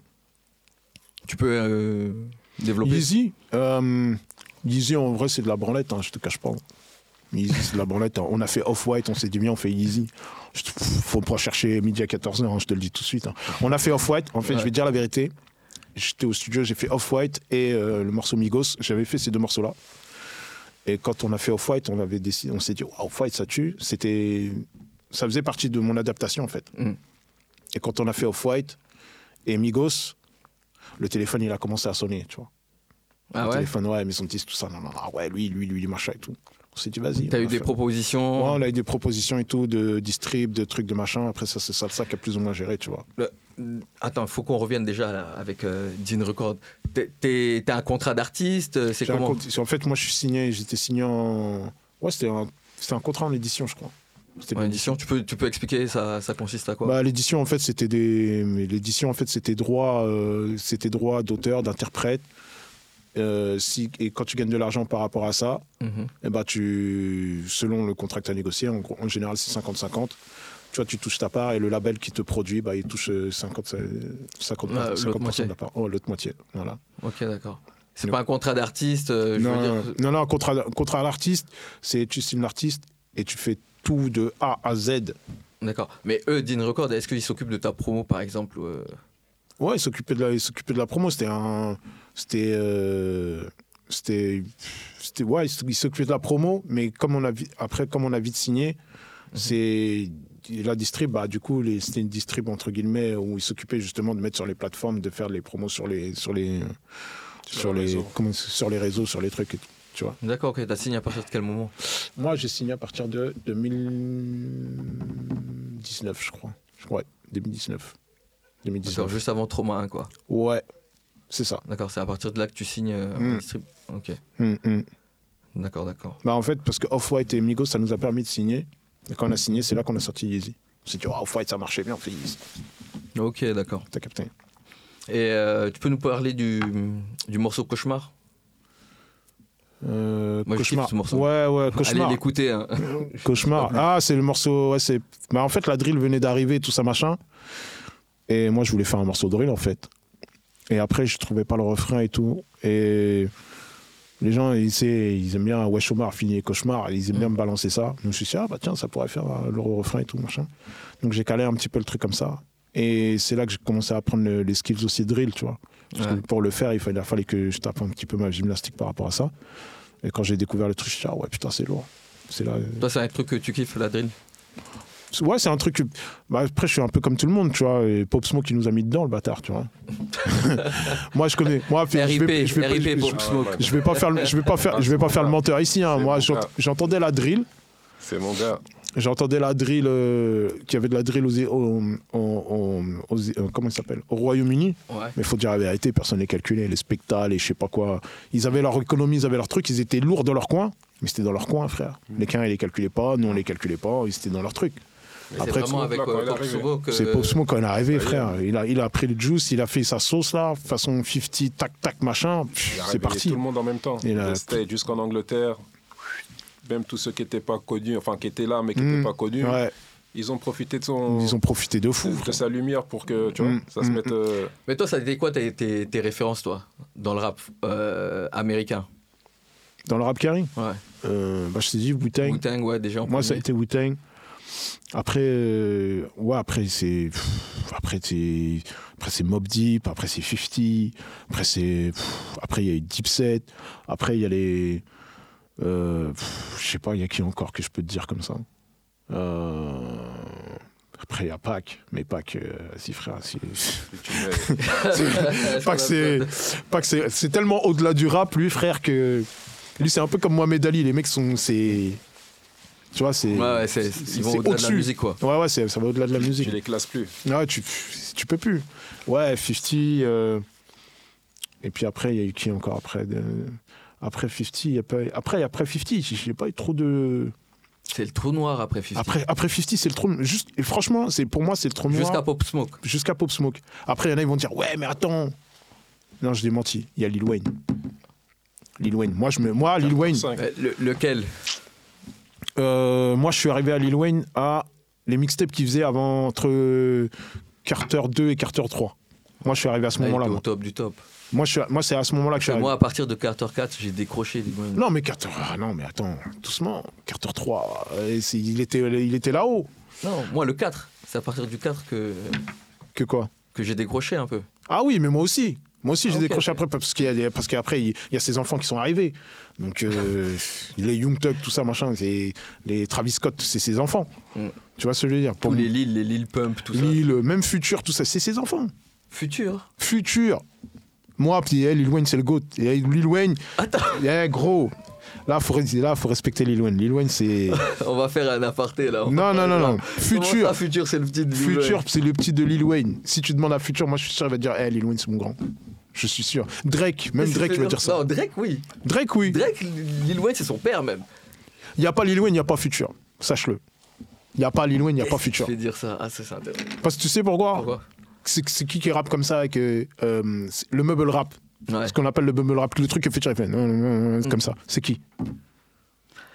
Tu peux euh, développer?
Yeezy, euh, Yeezy en vrai c'est de la branlette, hein, je te cache pas. Yeezy c'est de la branlette. hein. On a fait Off-White, on s'est dit bien on fait Yeezy. Faut pas chercher midi à 14h, je te le dis tout de suite. hein. On a fait Off-White, en fait
Ouais.
je vais te dire la vérité. J'étais au studio, j'ai fait Off-White et euh, le morceau Migos. J'avais fait ces deux morceaux-là. Et quand on a fait Off-White, on avait décidé, on s'est dit Waouh, Off-White ça tue. C'était, ça faisait partie de mon adaptation en fait.
Mm.
Et quand on a fait Off-White et Migos, le téléphone il a commencé à sonner, tu vois
Ah
le
ouais?
téléphone, ouais, maison de 10, tout ça. Non, non, non, ouais, lui, lui, lui, machin et tout. On s'est dit, vas-y.
T'as eu des propositions
Ouais, on a eu des propositions et tout, de distrib, de trucs, de machin. Après, ça, c'est ça, ça qui a plus ou moins géré, tu vois.
Attends, il faut qu'on revienne déjà avec euh, Dean Record. T'as un contrat d'artiste euh, C'est
un
comment
compte- En fait, moi, je suis signé, j'étais signé en. Ouais, c'était un, un contrat en édition, je crois.
Ouais, édition, tu peux, tu peux expliquer, ça, ça consiste à quoi?
Bah, l'édition en fait c'était des l'édition en fait c'était droit euh, c'était droit d'auteur d'interprète Euh, si et quand tu gagnes de l'argent par rapport à ça
Mhm.
eh ben tu selon le contrat que tu as négocié en, général c'est 50-50 tu vois tu touches ta part et le label qui te produit bah il touche euh, 50 euh, 50,
Ah, l'autre
50%
moitié.
de la part oh, l'autre moitié voilà
Ok, d'accord. C'est pas un contrat d'artiste, euh,
non,
dire.
non non contrat contrat à l'artiste c'est tu signes l'artiste et tu fais tout de A à Z
D'accord. Mais eux, Dean Record, est-ce qu'ils s'occupent de ta promo, par exemple euh,
Ouais, il s'occupait de la, de la promo. C'était un, c'était, euh, c'était, c'était, ouais, il s'occupait de la promo, mais comme on a, après, comme on a vite signé, c'est la distrib, bah, du coup, c'était une distrib entre guillemets où il s'occupait justement de mettre sur les plateformes, de faire les promos sur les, sur les,
Sur
sur
les
les,
réseaux.
comment- sur les réseaux, sur les trucs, et tout, tu vois.
D'accord, ok. T'as signé à partir de quel moment?
Moi, j'ai signé à partir de 2019, je crois. Ouais, 2019. 2019.
D'accord, juste avant Trauma 1, quoi.
Ouais, c'est ça.
D'accord, c'est à partir de là que tu signes euh,
Mm.
distrib- Ok,
Hum, hum.
d'accord, d'accord.
Bah en fait, parce que Off-White et Migos, ça nous a permis de signer. Et quand on a signé, c'est là qu'on a sorti Yeezy. On s'est dit, oh, Off-White, ça marchait bien, on fait Yeezy.
Ok, d'accord.
T'as capté
Et euh, tu peux nous parler du, du morceau Cauchemar?
Euh,
Moi, je
Cauchemar.
ce morceau.
Ouais, ouais, Cauchemar.
Allez l'écouter. hein.
Cauchemar. Ah, c'est le morceau. Ouais, c'est... Bah, en fait, la drill venait d'arriver, tout ça, machin. Et moi, je voulais faire un morceau de drill, en fait. Et après, je trouvais pas le refrain et tout. Et les gens, ils, ils aiment bien Wesh Omar, fini Cauchemar. Ils aiment bien me balancer ça. Donc, je me suis dit, ah, bah tiens, ça pourrait faire euh, le refrain et tout, machin. Donc, j'ai calé un petit peu le truc comme ça. Et c'est là que j'ai commencé à apprendre le- les skills aussi drill, tu vois. Parce
Ouais.
que pour le faire, il fallait, il fallait que je tape un petit peu ma gymnastique par rapport à ça. Et quand j'ai découvert le truc, je me suis dit, ah ouais, putain, c'est lourd. C'est là.
Toi, c'est un truc que tu kiffes, la drill?
Ouais, c'est un truc. que- Bah, après, je suis un peu comme tout le monde, tu vois. Et Pop Smoke, qui nous a mis dedans, le bâtard, tu vois. moi, je connais. Moi, je
RIP,
vais, je vais,
RIP
je-
pour
je-
Smoke.
Je vais pas faire, le- je vais pas faire, je vais pas faire le menteur ici. Hein. Moi, j'entendais la drill.
C'est mon gars.
J'entendais la drill, euh, qu'il y avait de la drill aux, au- au- au- aux- euh, comment il s'appelle, au Royaume-Uni.
Ouais.
Mais il faut dire la vérité, personne n'est calculé. Les spectacles et je sais pas quoi. Ils avaient leur économie, ils avaient leur truc, ils étaient lourds dans leur coin. Mais c'était dans leur coin, frère. Les quins, ils les calculaient pas, nous, on les calculait pas, ils étaient dans leur truc.
C'est vraiment avec
là, quand
euh,
il est arrivé.
Smoke que-
C'est Pop Smoke quand il est arrivé,
ça y est.
frère. Il a, il a pris le juice, il a fait sa sauce là, façon 50, tac, tac, machin.
Il
Pff,
a
C'est parti.
tout le monde en même temps.
Il
States jusqu'en Angleterre. Même tous ceux qui n'étaient pas connus, enfin qui étaient là mais qui n'étaient pas connus,
Ouais,
ils ont profité de son
ils ont profité de fou.
de, sa lumière pour que tu vois,
Mm,
ça se
mm,
mette. euh,
Mais toi, ça a été quoi tes, tes, tes références, toi, dans le rap euh, américain?
Dans le rap carry,
Ouais.
euh, bah, je t'ai dit, Wu-Tang.
Wu-Tang, ouais, déjà en
Moi, ça a été Wu-Tang. Après, euh, ouais, après, c'est. Après, c'est. Après, c'est Mob Deep. Après, c'est 50. Après, c'est. Après, il y a eu Deepset. Après, il y a les. euh, Je sais pas, il y a qui encore que je peux te dire comme ça Euh, Après, il y a Pac. Mais Pac, euh, si, frère, si. Pac, c'est c'est tellement au-delà du rap, lui, frère, que. Lui, c'est un peu comme Mohamed Ali. Les mecs sont. C'est. Tu vois, c'est.
Ouais, ouais, c'est- ils vont au-delà de la
au-dessus.
musique, quoi.
Ouais, ouais, c'est- ça va au-delà de la musique.
tu les classes plus.
Ouais, tu, tu peux plus. Ouais, 50. euh, Et puis après, il y a eu qui encore après de- Après 50, il y a pas... après, après 50, j'ai pas eu trop de.
C'est le trou noir après 50.
Après, après 50, c'est le trou. Juste... Et franchement, c'est pour moi, c'est le trou noir.
Jusqu'à Pop Smoke.
Jusqu'à Pop Smoke. Après, il y en a, ils vont dire Ouais, mais attends. Non, je l'ai menti. Il y a Lil Wayne. Lil Wayne. Moi, je me... moi Lil Wayne.
Le- lequel?
Euh, moi, je suis arrivé à Lil Wayne à les mixtapes qu'il faisait avant entre Carter 2 et Carter 3. Moi, je suis arrivé à ce
Ah,
moment-là.
au top du top.
moi, je suis- moi, c'est à ce moment-là que je suis arrivé.
moi, à partir de Carter 4, j'ai décroché. Lil Wayne.
Non, mais Carter. Ah non, mais attends, doucement. Carter 3, euh, il était, il était là-haut.
Non, moi, le 4. C'est à partir du 4 que,
Que quoi?
que j'ai décroché un peu.
Ah oui, mais moi aussi. Moi aussi, j'ai
Ah,
décroché après parce qu'il y a des- parce qu'après il y a ces enfants qui sont arrivés. Donc euh, les Young Thug, tout ça, machin, c'est les Travis Scott, c'est ses enfants.
Mm.
Tu vois ce que je veux dire? Pour
Tous les Lil, les Lil Pump, tout ça.
Lil, même Future, tout ça, c'est ses enfants.
Futur.
Future. Moi, puis eh, Lil Wayne, c'est le GOAT. Et Lil Wayne,
Attends,
eh, gros. Là, faut, là, faut respecter Lil Wayne. Lil Wayne, c'est.
on va faire un aparté là. On
Non, non, non, non.
Ça, Futur, c'est le petit de Lil Wayne
Future, c'est le petit de Lil Wayne. Si tu demandes à Future, moi, je suis sûr, il va te dire, eh, Lil Wayne, c'est mon grand. Je suis sûr. Drake, même Drake, il va dire ça.
Non, Drake, oui.
Drake, oui.
Drake, Lil Wayne, c'est son père même.
Il n'y a pas Lil Wayne, il n'y a pas Future. Sache-le. Il n'y a pas Lil Wayne, il n'y a pas Future.
Je vais dire ça. Ah, ça, c'est intéressant.
Parce que tu sais pourquoi,
Pourquoi?
C'est qui qui rappe comme ça avec euh, le meuble rap Ce qu'on appelle le mumble rap, le truc que Future fait. c'est Comme ça. C'est qui?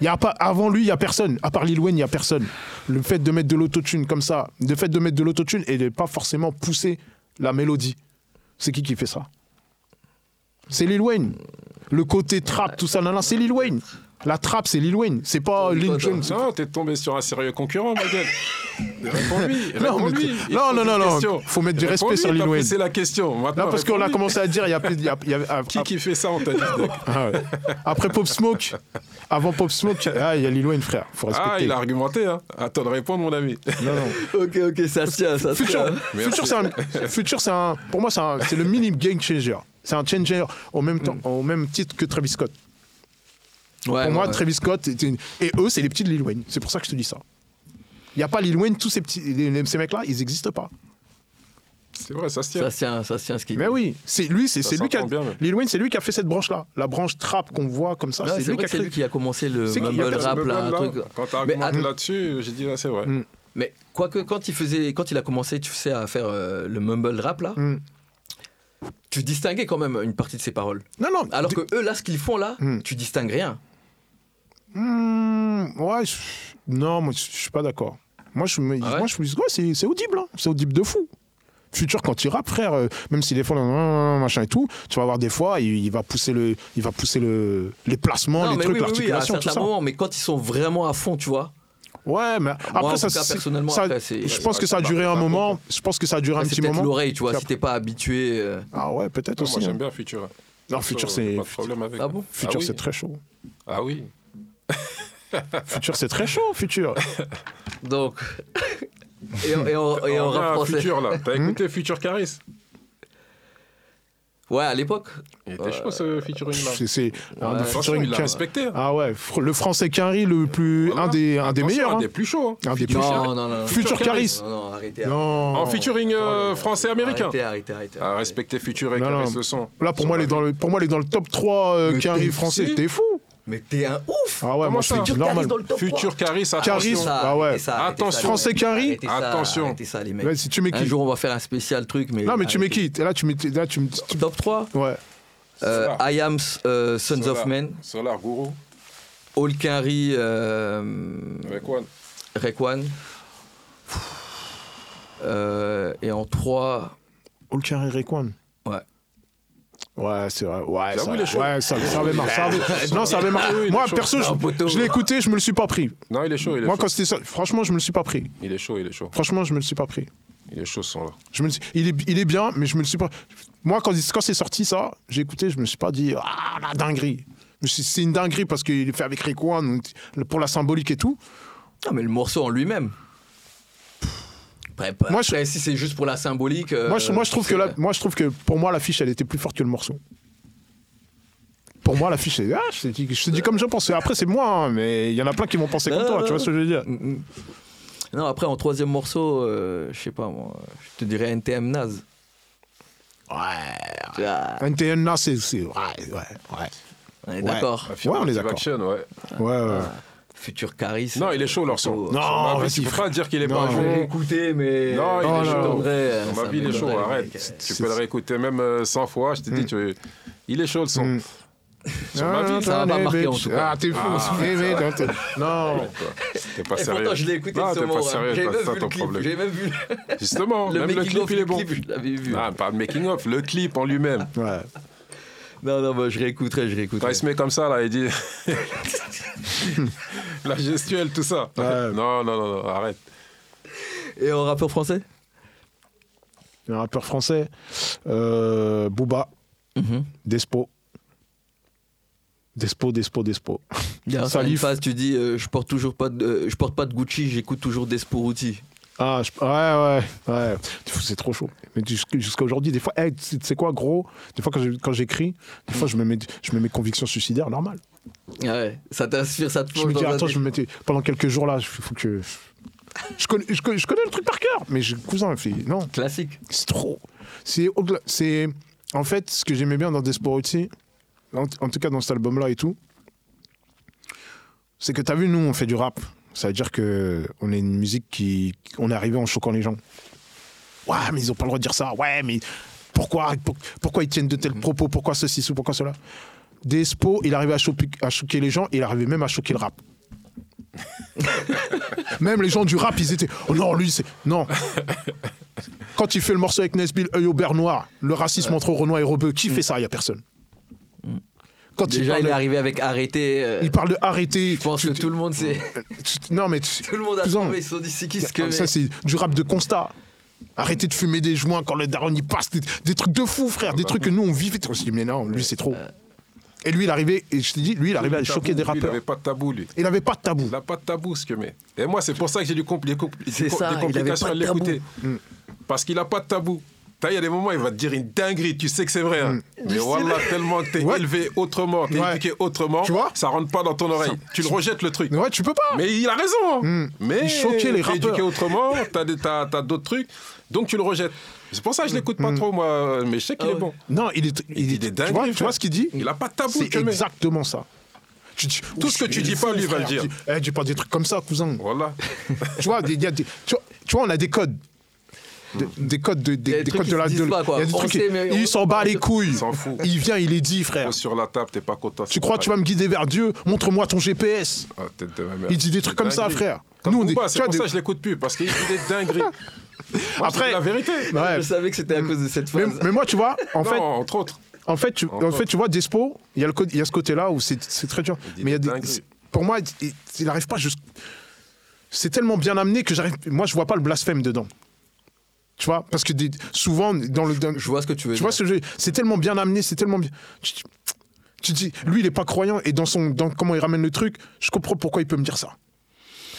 Y a pas, Avant lui, il n'y a personne. À part Lil Wayne, il n'y a personne. Le fait de mettre de l'autotune comme ça, le fait de mettre de l'autotune et de pas forcément pousser la mélodie, c'est qui qui fait ça? C'est Lil Wayne. Le côté trap, tout ça, non, non, c'est Lil Wayne. La trap, c'est Lil Wayne. C'est pas Lil
toi,
Jon.
toi.
Non, t'es tombé sur un sérieux concurrent, ma gueule. Réponds-lui.
Non, non, non, non, non. Faut mettre du respect sur Lil Wayne.
poussé la question. Maintenant,
Non, parce qu'on a commencé à dire, il y a, il y a- il y a-
Qui qui fait ça, on t'a dit
Ah ouais. Après Pop Smoke, avant Pop Smoke, ah, il y a Lil Wayne, frère. Faut respecter.
Ah, il a argumenté, hein. Attends de répondre, mon ami.
Non, non.
Ok, ok, ça se tient, ça tient.
Future, c'est un, Future, c'est un, pour moi, c'est un- c'est le mini game changer. C'est un changer au même temps, au même titre que Travis Scott.
Ouais,
pour moi,
ouais.
Travis Scott une- et eux, c'est les petits de Lil Wayne. C'est pour ça que je te dis ça. Il n'y a pas Lil Wayne, tous ces petits, ces mecs-là, ils n'existent pas.
C'est vrai, ça se tient.
Ça se tient, ça se tient ce qui
Mais oui, c'est lui, c'est lui qui a,
bien, même.
Lil Wayne, c'est lui qui a fait cette branche-là, la branche trap qu'on voit comme ça.
Ouais,
c'est
c'est
lui
vrai
qui a
que c'est
créé.
lui qui a commencé le
C'est qu'il y a
mumble rap, là,
là.
truc.
Quand t'as
Mais
argumenté là-dessus, j'ai dit, là, c'est vrai.
Mm.
Mais quoique, quand il faisait, quand il a commencé, tu sais, à faire euh, le mumble rap, là,
Mm.
tu distinguais quand même une partie de ses paroles.
Non, non.
Alors que eux, là, ce qu'ils font là,
Mm.
tu distingues rien.
Hmm, ouais, je- non, moi je je suis pas d'accord. Moi je me,
Ah ouais?
moi je me dis ouais, c'est c'est audible, hein. c'est audible de fou. Futur quand il rappe, frère, euh, même si des fois machin et tout, tu vas voir des fois, il, il va pousser le, il va pousser le, les placements,
non,
les trucs,
oui, oui, oui, à
l'articulation, tout ça.
mais quand ils sont vraiment à fond, tu vois.
Ouais, mais après ça,
cas, personnellement,
ça-
après,
je pense que ça a duré un moment. Je pense que ça a duré un petit moment.
l'oreille, tu vois, si t'es pas habitué. euh,
Ah ouais, peut-être aussi.
moi, j'aime
hein.
bien Future.
Non, Future c'est
Pas de problème avec.
Ah bon?
Future
Ah oui.
c'est très chaud.
Ah oui.
Future c'est très chaud, Future.
Donc. et, en- et en, et
On
rap français.
Future, là. T'as
Hmm
écouté Future Caris?
Ouais, à l'époque.
Il était chaud, ce featuring là.
C'est c'est un
Ouais.
des featuring
il
qui a-
respecté. hein.
Ah ouais, fr- le français Quinry, le plus,
Voilà.
un des, un des meilleurs.
Un
hein.
des plus chauds. hein.
Un des plus
Non, non, non, non.
Future Caris.
Non, non, arrêtez.
Non.
En featuring euh, français-américain.
Arrêtez, arrêtez, arrêtez.
À respecter Future et Caris le son.
Là, pour moi, elle est dans le, pour moi, elle est dans le top 3 euh,
t'es-
français. T'es fou.
Mais t'es un ouf
Ah ouais,
Comment
moi, je
Future
normal.
Caris
Future Caris,
Caris,
attention.
ça. Ah ouais.
Attention.
Français
ça,
Attention.
Arrêtez ça, les mecs.
Ouais, si tu mets
Un
qui
jour, on va faire un spécial truc, mais.
Non, mais tu mets qui Là, tu mets, là, tu
Top 3
ouais.
euh. I Am euh, Sons of. Men,
Solar Guru.
All Quinry, euh. Rekwan. Euh, et en 3,
All Quinry Rayquan.
Ouais.
C'est vrai. Ouais, ça, ouais, ça, ça ça avait- Non, ça avait.
Oui, est
Moi, perso, je, je l'ai écouté, je me le suis pas pris.
Non, il est chaud, il est
Moi,
chaud.
quand c'était ça, franchement, je me le suis pas pris.
Il est chaud, il est chaud.
Franchement, je me le suis pas pris.
Il est chaud ce son là.
Je me suis- il, est, il est bien, mais je me le suis pas. Moi, quand, quand c'est sorti ça, j'ai écouté, je me suis pas dit ah la dinguerie. C'est une dinguerie parce qu'il est fait avec donc, pour la symbolique et tout.
non, mais le morceau en lui-même. Après,
je-
si c'est juste pour la symbolique. euh,
moi, je, moi, je trouve que la- moi, je trouve que pour moi, l'affiche, elle était plus forte que le morceau. Pour moi, l'affiche, c'est. Ah, je te dis, je te dis comme je pense. Après, c'est moi, hein, mais il y en a plein qui vont penser comme toi. Tu vois ce que je veux dire.
Non, après, en troisième morceau, euh, je sais pas moi, je te dirais NTM Naz.
Ouais.
Ah,
NTN, là, c'est. Ouais, ouais, ouais.
on est
Ouais.
d'accord.
Ouais, on est d'accord.
Ouais.
Ouais, ouais.
Futur Charis.
Non, il est chaud leur son.
Non,
Sur ma vie,
frère.
pas dire qu'il est
Non,
pas bon.
l'écouter, mais.
Non, il
Oh
est chaud. ma vie, il est
m'étonnerait,
arrête.
mec.
Tu peux le réécouter même euh, 100 fois. Je te dis, tu... il est chaud le son.
Mm.
Sur ma vie,
ça va pas marquer, en tout cas.
Ah, t'es fou. Eh, mais, non, t'es- Non.
T'es pas
Et
sérieux.
pourtant, je l'ai écouté
Non,
ce hein. même vu le clip.
problème.
J'avais même vu
Justement,
le
même le
making
clip,
of
il est bon.
clip, je l'avais vu.
Ah, pas le making of, le clip en lui-même.
Ouais.
Non, non, bah, je réécouterai, je
Quand
réécouterai.
il se met comme ça, là, il dit. La gestuelle, tout ça.
Ouais.
Non, non, non, non, arrête.
Et en rappeur français?
Un rappeur français. Euh, Booba.
Mhm.
Despo. Despo, Despo, Despo.
Il y a une phase, tu dis, euh, je porte toujours pas de, euh, je porte pas de Gucci, j'écoute toujours des Sporuti.
Ah, je- ouais, ouais, ouais. C'est trop chaud. Mais jusqu'- jusqu'à aujourd'hui, des fois, hey, tu sais- quoi, gros? Des fois, quand j'écris, des fois, je me, mets, je me mets conviction suicidaire, normal.
Ah Ouais, ça t'inspire, ça te
Je me dis, attends, je me mettais. Pendant quelques jours là, il faut que. Je connais, je, connais, je connais le truc par cœur, mais je, cousin, il fait, non,
Classique.
c'est trop. C'est en fait ce que j'aimais bien dans Desperate en, en tout cas dans cet album-là et tout, c'est que t'as vu, nous, on fait du rap. Ça veut dire que on est une musique qui. On est arrivé en choquant les gens. Ouais, mais ils ont pas le droit de dire ça. Ouais, mais pourquoi, pour- pourquoi ils tiennent de tels propos? Pourquoi ceci ou pourquoi cela? Despo, il arrivait à, choquer- à choquer les gens, il arrivait même à choquer le rap. même les gens du rap, ils étaient. Oh non, lui, c'est. Non. Quand il fait le morceau avec Nesbill, œil au beurre noir, le racisme entre Renoir et Rebeu, qui fait ça? Il y a personne. Quand
Déjà,
il,
est arrivé avec arrêter. euh,
il parle de arrêter.
Je pense que tout le monde sait.
Non, mais. tu-
Tout le monde a trouvé. Ils se sont dit c'est qui ce que.
ça, c'est du rap de constat. Arrêtez de fumer des joints quand le daron y passe. Des, des trucs de fou, frère. Des trucs que nous, on vivait. On se dit, mais non, lui, c'est trop. Et lui, il arrivait, et je te dis, lui, il arrivait à
Tabou,
choquer des
lui, Il
rappeurs.
n'avait pas de tabou, lui.
Il n'avait pas de tabou.
Il n'a pas de tabou, ce que met. Et moi, c'est pour ça que j'ai du compl- des, des
ça, avait
complications à l'écouter. Parce qu'il n'a pas de tabou. T'as, Il y a des moments, il va te dire une dinguerie, tu sais que c'est vrai. hein. Mais voilà, tellement que t'es
Ouais.
élevé autrement, t'es
Ouais.
éduqué autrement,
Tu vois
ça rentre pas dans ton oreille. Tu le rejettes le truc.
Ouais, tu peux pas.
Mais il a raison. hein. Mais
Il choquait les
t'es éduqué
rappeurs.
autrement, t'as, des- t'as, t'as d'autres trucs, donc tu le rejettes. C'est pour ça que je l'écoute pas trop, moi. Mais je sais qu'il
Ah
est bon.
Non, il est. Il,
dit
est
des
tu, vois,
dingueries,
tu vois
frère.
ce qu'il dit?
Il a pas de tabou,
C'est exactement ça. Tu dis,
Tout ce que tu dis pas, lui, va le dire.
Eh, dis pas des trucs comme ça, cousin.
Voilà.
tu vois, il y a des, tu, vois, tu vois, on a des codes. Des, des codes de, des,
des
des
trucs
codes de la. de-
pas, quoi.
il y a des
On
trucs
sait,
qui-
mais
il
on-
s'en bat les couilles.
Il s'en fout.
Il vient, il est dit, frère.
Pose sur la table, t'es pas content.
Tu crois que tu vas me guider vers Dieu? Montre-moi ton GPS.
Ah, t'es de ma mère.
Il dit des trucs comme ça, frère.
Comme
Nous, on est-
c'est pour ça que je l'écoute plus, parce qu'il dit des dingueries. Moi,
Après-
la vérité.
Ouais.
Je savais que c'était à cause de cette phrase.
mais moi, tu vois, en
non,
fait,
entre autres.
En fait, tu, en fait, tu vois, Despo, il y, a le y a ce côté-là où c'est c'est très dur. Mais il y a
des
des,
dingueries.
pour moi, il- il n'arrive pas juste. C'est tellement bien amené que j'arrive. Moi, je vois pas le blasphème dedans. Tu vois Parce que des- souvent, dans le. dans-
Je vois ce que tu veux
tu vois ce que C'est tellement bien amené, c'est tellement bien. Tu, tu- tu dis, lui, il est pas croyant et dans, son, dans comment il ramène le truc, je comprends pourquoi il peut me dire ça.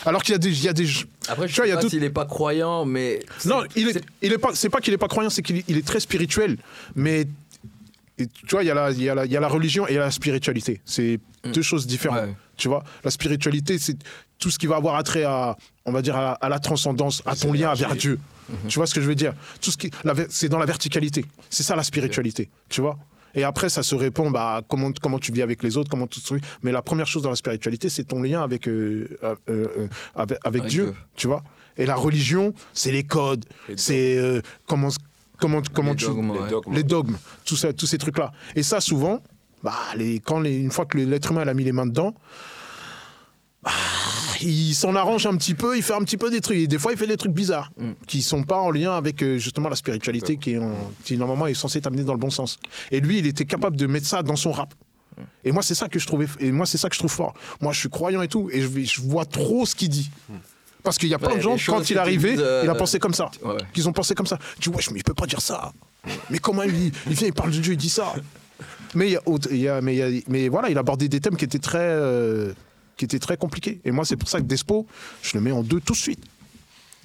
Alors qu'il y a des. Il y a des
Après, je
tu vois, il y
sais
a
pas s'il est pas croyant, mais.
non, il est, il est pas. C'est pas qu'il est pas croyant, c'est qu'il est, il est très spirituel. Mais et tu vois, il y, a la, il, y a la, il y a la religion et la spiritualité. C'est deux choses différentes.
Ouais.
Tu vois, la spiritualité, c'est tout ce qui va avoir attrait à, on va dire, à, à la transcendance, à ton lien vers Dieu. Tu vois ce que je veux dire? Tout ce qui, c'est dans la verticalité. C'est ça la spiritualité. Tu vois? Et après, ça se répond bah, comment, comment tu vis avec les autres, comment tu te Mais la première chose dans la spiritualité, c'est ton lien avec, euh, euh, euh, avec, avec
Avec
Dieu, tu vois? Et la religion, c'est les codes, c'est comment, comment, comment
Les
tu,
dogmes,
Les dogmes.
les dogmes, tout ça, tous ces trucs-là. Et ça, souvent, bah, les, quand les, une fois que l'être humain a mis les mains dedans, bah, il s'en arrange un petit peu, il fait un petit peu des trucs. Et des fois, il fait des trucs bizarres
Mm.
qui sont pas en lien avec euh, justement la spiritualité qui, est en- qui, normalement est censée t'amener dans le bon sens. Et lui, il était capable de mettre ça dans son rap. Et moi, c'est ça que je trouvais, et moi, c'est ça que je trouve fort. Moi, je suis croyant et tout, et je, vois trop ce qu'il dit. Parce qu'il y a plein
Ouais,
de gens, quand il est arrivé,
euh,
il a pensé comme ça.
Ouais.
Qu'ils ont pensé comme ça. Tu vois, mais il peut pas dire ça. Mais comment il, il vient, il parle de Dieu, il dit ça. Mais, il y a autre- il y a- mais, il y a- mais voilà, il abordait des thèmes qui étaient très, euh, qui étaient très compliqués. Et moi, c'est pour ça que Despo, je le mets en deux tout de suite.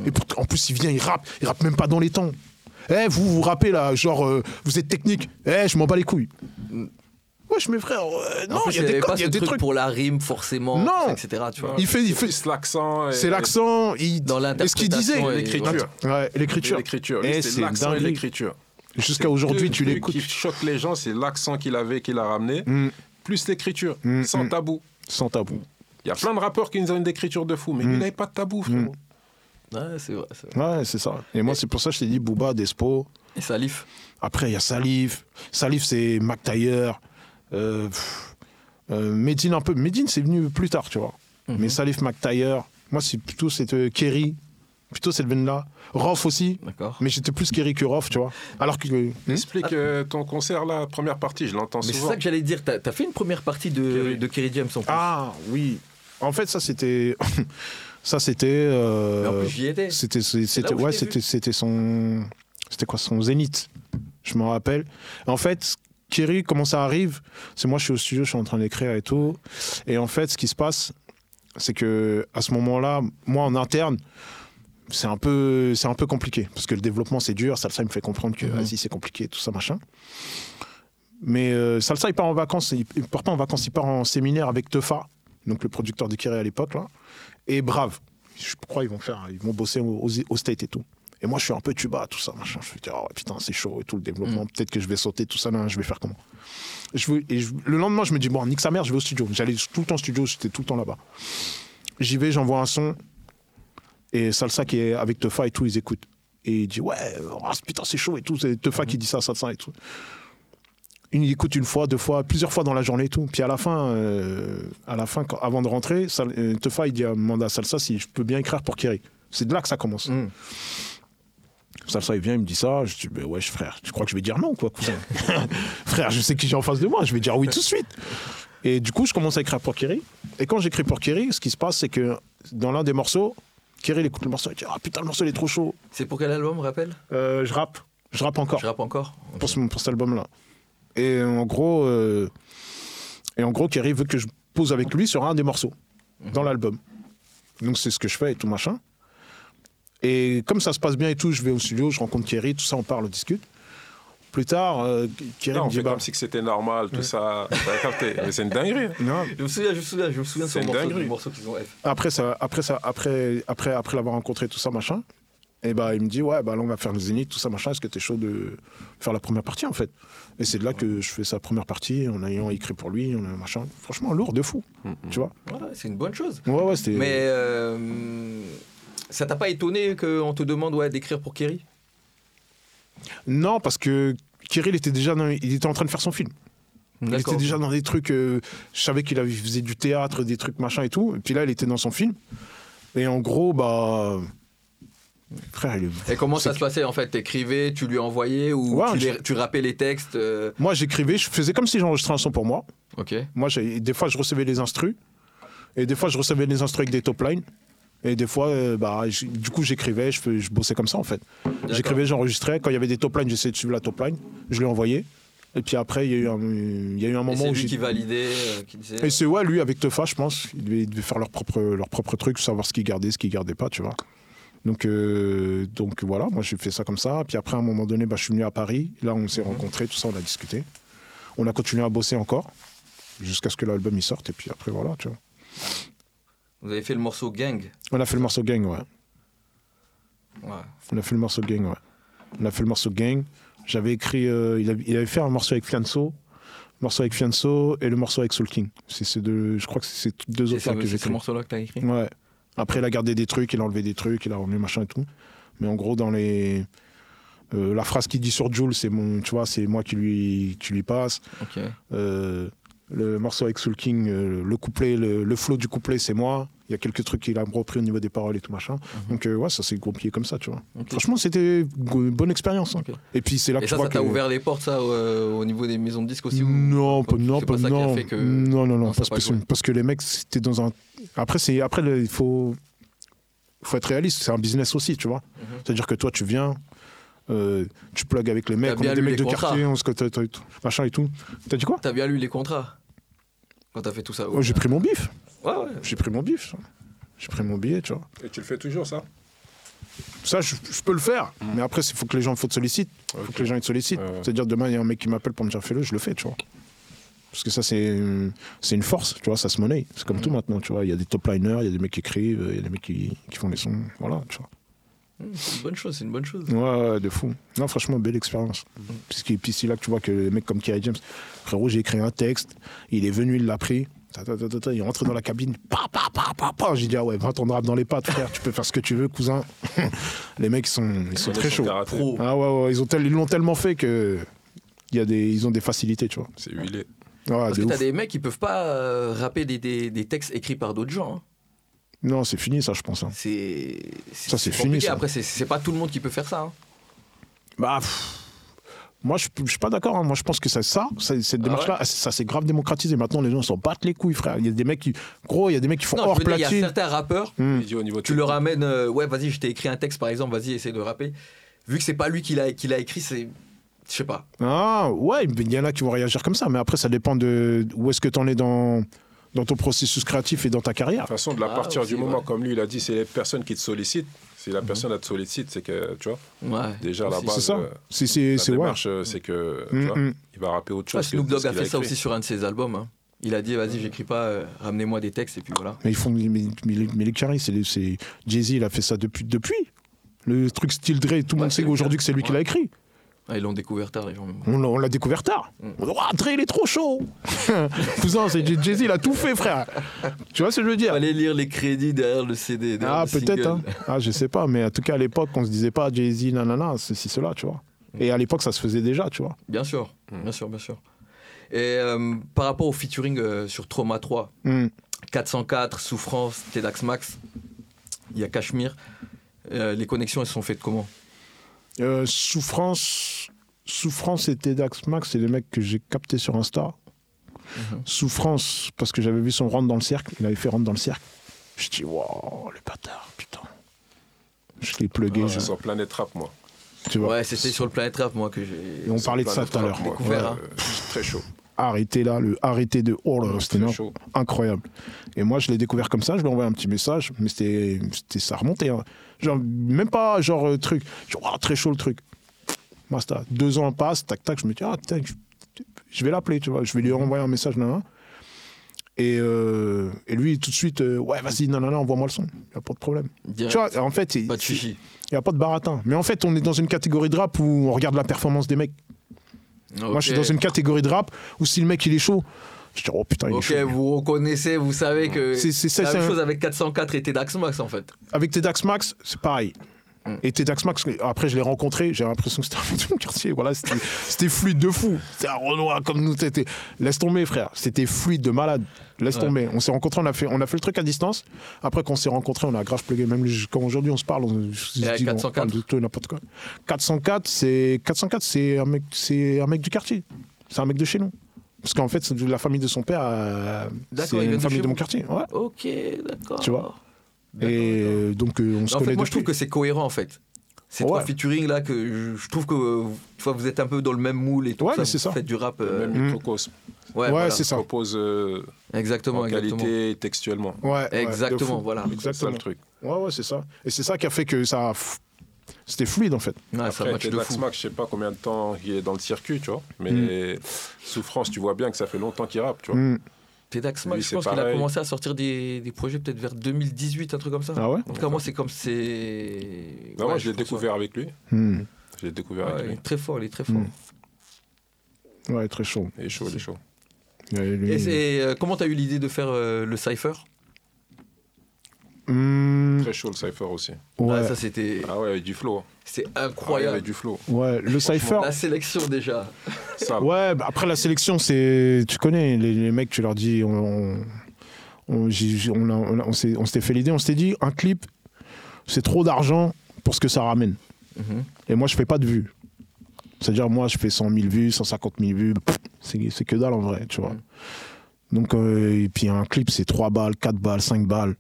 Et pour- en plus, il vient, il rappe, il rappe même pas dans les temps. Eh, vous, vous rappez là, genre, euh, vous êtes technique. Eh, je m'en bats les couilles. Wesh, mes frères, euh, non, il y a des codes, y a
ce
des
truc
trucs.
pour la rime, forcément,
Non.
etc. Tu vois.
Il fait, il fait,
Plus l'accent.
c'est l'accent, il,
Dans
et ce qu'il disait.
l'interprétation et-
L'écriture.
Ouais, l'écriture.
L'écriture.
C'est
C'est l'accent et l'écriture.
Jusqu'à aujourd'hui, tu l'écoutes.
qui choque les gens, c'est l'accent qu'il avait, qu'il a ramené,
Mm.
plus l'écriture,
Mm,
sans
mm.
tabou.
Sans tabou.
Il y a plein de rappeurs qui nous ont une écriture de fou, mais lui, il n'avait pas de tabou, frérot.
Ouais, c'est vrai.
Ouais, c'est ça. Et moi, c'est pour ça que je t'ai dit Booba, Despo.
Et Salif.
Après, il y a Salif. Salif, c'est Mac Taylor. Euh, euh, Medine, un peu. Medine, c'est venu plus tard, tu vois.
Mhm.
Mais Salif, Mac Taylor. Moi, c'est plutôt cette euh, Kerry. Plutôt cette veine-là. Rof aussi.
D'accord.
Mais j'étais plus Kerry que Rof, tu vois. Alors que. Hmm
Explique euh, ton concert, là, première partie, je l'entends
Mais c'est
souvent.
ça que j'allais dire. T'as as fait une première partie de
Kerry.
de Kerry James en plus.
Ah, oui. En fait, ça, c'était. ça, c'était. euh,
Mais en plus, j'y étais.
C'était, c'était, ouais,
t'ai
c'était, c'était son, c'était quoi, son zénith. Je me rappelle. En fait, Kerry, comment ça arrive C'est moi, je suis au studio, je suis en train d'écrire et tout. Et en fait, ce qui se passe, c'est que à ce moment-là, moi en interne, c'est un peu, c'est un peu compliqué parce que le développement c'est dur. Salsa il me fait comprendre que
Mhm.
vas-y c'est compliqué, tout ça machin. Mais euh, Salsa il part en vacances, il, il part pas en vacances, il part en séminaire avec Tefa, donc le producteur de Kerry à l'époque là, et Brave. Je crois ils vont faire, ils vont bosser au, au, au State et tout. Et moi je suis un peu tuba, tout ça machin. Je me dis oh putain c'est chaud et tout le développement. Peut-être que je vais sauter tout ça là, je vais faire comment? Je veux, et je- le lendemain, je me dis, bon, nique sa mère, je vais au studio. J'allais tout le temps au studio, j'étais tout le temps là-bas. j'y vais, j'envoie un son. Et Salsa qui est avec Tefa et tout, ils écoutent. Et il dit ouais, oh, putain c'est chaud et tout. C'est Tefa qui dit ça à Salsa et tout. Il écoute une fois, deux fois, plusieurs fois dans la journée et tout. Puis à la fin, euh, à la fin, quand- avant de rentrer, Sal- euh, Tefa il dit à demande à Salsa si je peux bien écrire pour Kerry. C'est de là que ça commence.
Mm.
Salsa il vient, il me dit ça. Je dis ben ouais frère, tu crois que je vais dire non quoi cousin? Frère, je sais qui j'ai en face de moi, je vais dire oui tout de suite. Et du coup, je commence à écrire pour Kerry. Et quand j'écris pour Kerry, ce qui se passe, c'est que dans l'un des morceaux, Kerry il écoute le morceau, il dit ah putain le morceau il est trop chaud.
C'est pour quel album, rappelle
Euh, je rappe, je rappe encore
Je rappe encore? Ok.
pour, ce- pour cet album-là. Et en gros, euh, et en gros, Kerry veut que je pose avec lui sur un des morceaux dans l'album. Donc c'est ce que je fais et tout machin. Et comme ça se passe bien et tout, je vais au studio, je rencontre Kerry, tout ça, on parle, on discute. Plus tard, euh, Kerry
Non,
me
on fait comme si que c'était normal, tout ça. Capté. Mais c'est une dinguerie.
non,
Je me souviens, je me souviens, je me souviens
C'est
morceau, du morceau qu'ils ont fait.
après ça, après ça, après, après, après l'avoir rencontré, tout ça, machin. Et bah, il me dit, ouais, bah là, on va faire le zénith, tout ça, machin. Est-ce que t'es chaud de faire la première partie, en fait? Et c'est de là que je fais sa première partie, en ayant écrit pour lui, machin. Franchement, lourd de fou, tu vois
Ouais, c'est une bonne chose.
Ouais, ouais, c'était.
Mais euh, ça t'a pas étonné qu'on te demande ouais, d'écrire pour Kerry?
Non, parce que Kirill était déjà dans- il était en train de faire son film. Il était déjà dans des trucs. euh, je savais qu'il faisait du théâtre, des trucs machin et tout. Et puis là, il était dans son film. Et en gros, bah. Frère, il.
Et comment ça se passait en fait? T'écrivais, tu lui envoyais ou
Ouais,
tu, les- tu rappais les textes euh,
Moi, j'écrivais, je faisais comme si j'enregistrais un son pour moi.
Ok.
Moi, des fois, je recevais les instrus. Et des fois, je recevais les instrus avec des top lines. Et des fois, euh, bah, du coup, j'écrivais, je, bossais comme ça, en fait. J'écrivais, j'enregistrais. Quand il y avait des top lines, j'essayais de suivre la top line. Je l'ai envoyé. Et puis après, il y a eu un, il y a eu un
Et
moment
c'est
où
lui
j'ai.
qui validait, euh, qui disait.
Et c'est ouais, lui, avec Tefa, je pense. Ils devaient, ils devaient faire leur propre, leur propre truc, savoir ce qu'ils gardaient, ce qu'ils gardaient pas, tu vois. Donc, euh, donc voilà, moi j'ai fait ça comme ça. Puis après, à un moment donné, bah, je suis venu à Paris. Là, on s'est rencontrés, tout ça, on a discuté. On a continué à bosser encore, jusqu'à ce que l'album il sorte. Et puis après, voilà, tu vois.
Vous avez fait le morceau Gang.
On a fait le morceau Gang, ouais.
Ouais.
On a fait le morceau Gang, ouais. On a fait le morceau Gang. J'avais écrit, euh, il, avait, il avait fait un morceau avec Fianso, le morceau avec Fianso et le morceau avec Soul King. C'est deux, je crois que c'est ces deux
ce,
que j'ai
c'est ce morceau-là que t'as écrit?
Ouais. Après, il a gardé des trucs, il a enlevé des trucs, il a remis machin et tout. Mais en gros, dans les. euh, la phrase qu'il dit sur Jules, c'est mon, tu vois, c'est moi qui lui, qui lui passe.
Ok.
Euh, le morceau avec Soul King, euh, le couplet, le, le flow du couplet, c'est moi. Il y a quelques trucs qu'il a repris au niveau des paroles et tout machin. Donc euh, ouais, ça s'est goupillé comme ça, tu vois. Franchement, c'était une bonne expérience. hein. Et puis c'est là que
Et
tu
ça,
vois
ça t'a
que-
ouvert les portes, ça, euh, au niveau des maisons de disques aussi
Non, pas, non, pas,
a
non,
que-
non, non, non,
a
parce,
pas
que les mecs, c'était dans un. Après, c'est après, il faut, faut être réaliste. C'est un business aussi, tu vois.
Mhm.
C'est-à-dire que toi, tu viens, euh, tu plugues avec les mecs, on est des mecs de
contrats.
quartier, on se machin et tout. T'as dit quoi?
T'as bien lu les contrats quand t'as fait tout ça
J'ai pris mon bif.
Ouais, ouais.
J'ai pris mon bif. J'ai pris mon billet, tu vois.
Et tu le fais toujours, ça?
Ça, je, je peux le faire. Mais après, il faut que les gens faut te sollicitent. Il faut que les gens ils te sollicitent.
Ouais, ouais.
C'est-à-dire, demain, il y a un mec qui m'appelle pour me dire fais-le, je le fais, tu vois. Parce que ça, c'est une, c'est une force, tu vois, ça se monnaie. C'est comme tout maintenant, tu vois. Il y a des top liners, il y a des mecs qui écrivent, il y a des mecs qui, qui font les sons. Voilà, tu vois.
C'est une bonne chose, c'est une bonne chose.
Ouais, ouais, de fou. Non, franchement, belle expérience. Puisque, puis c'est là que tu vois que les mecs comme Kerry James, frérot, j'ai écrit un texte, il est venu, il l'a pris. Il est rentré dans la cabine, pa, pa, pa, pa, pa. J'ai dit, ah ouais, va ton rap dans les pattes, frère, tu peux faire ce que tu veux, cousin. les mecs, ils sont, ils sont très chauds. Ah ouais, ouais, ils ont tel- ils l'ont tellement fait que il y a des, ils ont des facilités, tu vois.
C'est huilé.
Ouais,
Parce que t'as
ouf.
des mecs qui peuvent pas euh, rapper des, des, des textes écrits par d'autres gens. hein.
Non, c'est fini, ça, je pense. hein.
C'est
Ça, c'est fini, ça.
Après, c'est- c'est pas tout le monde qui peut faire ça. hein.
Bah, pff, moi, je, je suis pas d'accord. hein. Moi, je pense que ça, ça, ça- cette
Ah
démarche-là, ça s'est grave démocratisé. Maintenant, les gens s'en battent les couilles, frère. Il y a des mecs qui, gros, il y a des mecs qui font
Non,
hors
dire, il y a
platine.
certains rappeurs,
Hmm.
Au niveau
tu leur amènes, euh, ouais, vas-y, je t'ai écrit un texte par exemple, vas-y, essaie de rapper. Vu que c'est pas lui qui l'a qui l'a écrit, c'est. Je sais pas.
Ah, ouais, il y en a qui vont réagir comme ça. Mais après, ça dépend de où est-ce que tu en es dans, dans ton processus créatif et dans ta carrière.
De toute façon, de la
Ah,
partir
aussi,
du moment,
ouais.
comme lui, il a dit, c'est les personnes qui te sollicitent. Si la personne elle te sollicite, c'est que, tu vois,
Ouais.
déjà à la base,
C'est ça.
euh,
C'est, c'est,
la
c'est ouais.
démarche, euh, c'est que, tu
Mm,
vois, il va rapper autre
Ouais,
chose.
Snoop
que
Dogg a fait ça aussi sur un de ses albums. hein. Il a dit, vas-y, j'écris pas, euh, ramenez-moi des textes et puis voilà.
Mais ils font, mais, mais, les- carrés, c'est, Jay-Z, il a fait ça depuis, depuis. Le truc style Dre, tout le
Ouais,
monde sait aujourd'hui que c'est lui qui l'a écrit.
Ah, ils l'ont découvert tard, les gens.
On l'a- on l'a découvert tard.
Mm.
On dit, Dre, il est trop chaud. Cousin, c'est Jay-Z, il a tout fait, frère. Tu vois ce que je veux dire?
Fallait lire les crédits derrière le CD. derrière
Ah, peut-être. Hein. Ah, je sais pas, mais en tout cas, à l'époque, on se disait pas Jay-Z, nanana, ceci, cela, tu vois. Et à l'époque, ça se faisait déjà, tu vois.
Bien sûr, bien sûr, bien sûr. Et euh, par rapport au featuring euh, sur Trauma 3,
Hmm.
404, Souffrance, Tedax Max, il y a Cachemire. Euh, les connexions, elles sont faites comment?
Euh, souffrance, souffrance et Dax Max, c'est les mecs que j'ai captés sur Insta.
Mhm.
Souffrance, parce que j'avais vu son rentre dans le cercle, il avait fait rentre dans le cercle. Je dis, waouh, le bâtard, putain. Je l'ai plugué,
Ah,
je-
sur Planète Rap, moi.
tu vois.
Ouais, c'était sur le Planète Rap, moi, que j'ai.
Et on parlait de ça tout à l'heure.
Ouais,
hein.
euh, Très chaud.
Arrêtez là, le arrêté de oh là, c'était incroyable. Et moi, je l'ai découvert comme ça, je lui ai envoyé un petit message, mais c'était, c'était ça remontait. hein. Genre, même pas genre euh, truc, genre, ah, très chaud le truc. Basta. Deux ans passent, tac, tac, je me dis, ah, tac, je, je vais l'appeler, tu vois, je vais lui envoyer un message, nan, nan. Et, euh, et lui, tout de suite, euh, ouais, vas-y, non, non, non, envoie-moi le son, il a pas de problème.
Direct.
Tu vois, en fait, il n'y a pas de baratin. Mais en fait, on est dans une catégorie de rap où on regarde la performance des mecs. Moi, je suis dans une catégorie de rap où si le mec, il est chaud, je dis, oh putain, il est
Ok,
chaud.
vous reconnaissez, vous savez que
C'est- c'est ça,
la
c'est
même
un-
chose avec 404 et Tedax Max en fait.
Avec Tedax Max, c'est pareil.
Mm.
Et Tedax Max, après je l'ai rencontré, j'ai l'impression que c'était un mec de mon quartier. Voilà, c'était c'était fluide de fou. C'était un Renoir comme nous. c'était- Laisse tomber, frère. C'était fluide de malade. Laisse tomber. On s'est rencontrés, on a, fait, on a fait le truc à distance. Après qu'on s'est rencontrés, on a grave plugué. Même quand aujourd'hui on se parle, on,
Et avec
dis, on
404?
parle de tout et n'importe quoi. 404, c'est 404, c'est un mec, c'est un mec du quartier. C'est un mec de chez nous. Parce qu'en fait, c'est de la famille de son père, euh,
D'accord,
c'est une
de
famille de mon quartier. Ouais.
Ok, d'accord.
Tu vois Et euh, donc euh, on se
En fait,
connaît
moi je trouve que c'est cohérent en fait. Ces
Ouais.
trois featuring là que je, je trouve que euh, tu vois, vous êtes un peu dans le même moule et tout
Ouais,
ça. vous
ça.
faites du rap. euh,
Même
Mm.
microcosme.
Ouais,
Ouais,
voilà.
c'est ça.
propose euh,
Exactement,
en
exactement.
qualité textuellement.
Ouais,
Exactement, voilà.
C'est ça
Exactement.
le truc.
Ouais, ouais, c'est ça. Et c'est ça qui a fait que ça. a C'était fluide en fait.
Ouais,
Après,
match.
Max, je sais pas combien de temps il est dans le circuit, tu vois. Mais
Mm.
Souffrance, tu vois bien que ça fait longtemps qu'il rappe, tu vois.
Mm.
Tedax
Lui,
Max, je pense qu'il a commencé à sortir des, des projets peut-être vers 2018, un truc comme ça.
Ah ouais
En tout cas, moi, c'est comme c'est.
Non, moi,
Ouais,
je l'ai découvert avec lui.
Hmm.
Je l'ai découvert
il
lui.
est très fort, il est très fort.
Mm. Ouais, très chaud.
Il est chaud, il est chaud.
Et euh, comment t'as eu l'idée de faire euh, le cypher?
Hmm,
Très chaud le cypher aussi.
ouais.
Ah, Ça, c'était,
Ah ouais, avec du flow.
c'est
Ah
incroyable.
avec du flow.
ouais, le cypher.
La sélection déjà.
Ça,
Ouais, bah après la sélection, c'est. Tu connais, les, les mecs, tu leur dis. On, on, on, j'ai- j'ai- on, a- on, a- on s'est- on s'était fait l'idée, on s'était dit, un clip, c'est trop d'argent pour ce que ça ramène.
Mhm.
Et moi, je fais pas de vues. C'est-à-dire, moi, je fais 100 000 vues, 150 000 vues. pff, C'est c'est que dalle en vrai, tu vois.
Mm.
Donc, euh, et puis un clip, c'est 3 balles, 4 balles, 5 balles.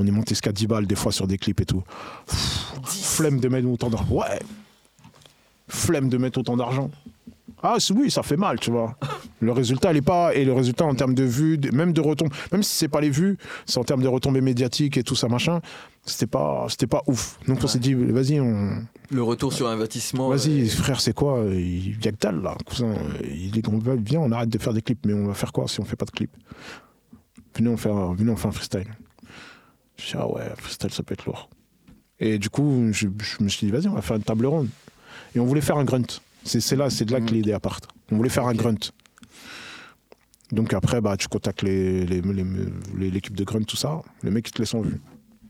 On est monté jusqu'à 10 balles des fois sur des clips et tout. Pff, flemme de mettre autant d'argent. Ouais. Flemme de mettre autant d'argent. Ah c'est- oui, ça fait mal, tu vois. Le résultat, il est pas. Et le résultat en termes de vues, même de retombées, même si c'est pas les vues, c'est en termes de retombées médiatiques et tout ça, machin, c'était pas, c'était pas ouf. Donc on s'est dit, vas-y, on,
Le retour sur investissement.
Vas-y,
euh,
frère, c'est quoi Il y a que dalle, là, cousin. Il est, on va- viens, on arrête de faire des clips, mais on va faire quoi si on fait pas de clips? Venez, on fait, un- venez, on fait un freestyle. Je dis, ah ouais, freestyle, ça peut être lourd. Et du coup, je, je me suis dit, vas-y, on va faire une table ronde. Et on voulait faire un grunt. C'est là, c'est de là que
Mhm.
l'idée part. On voulait faire un grunt. Donc après, bah, tu contactes les- les- les- les- l'équipe de grunt, tout ça. Les mecs, ils te laissent en vue.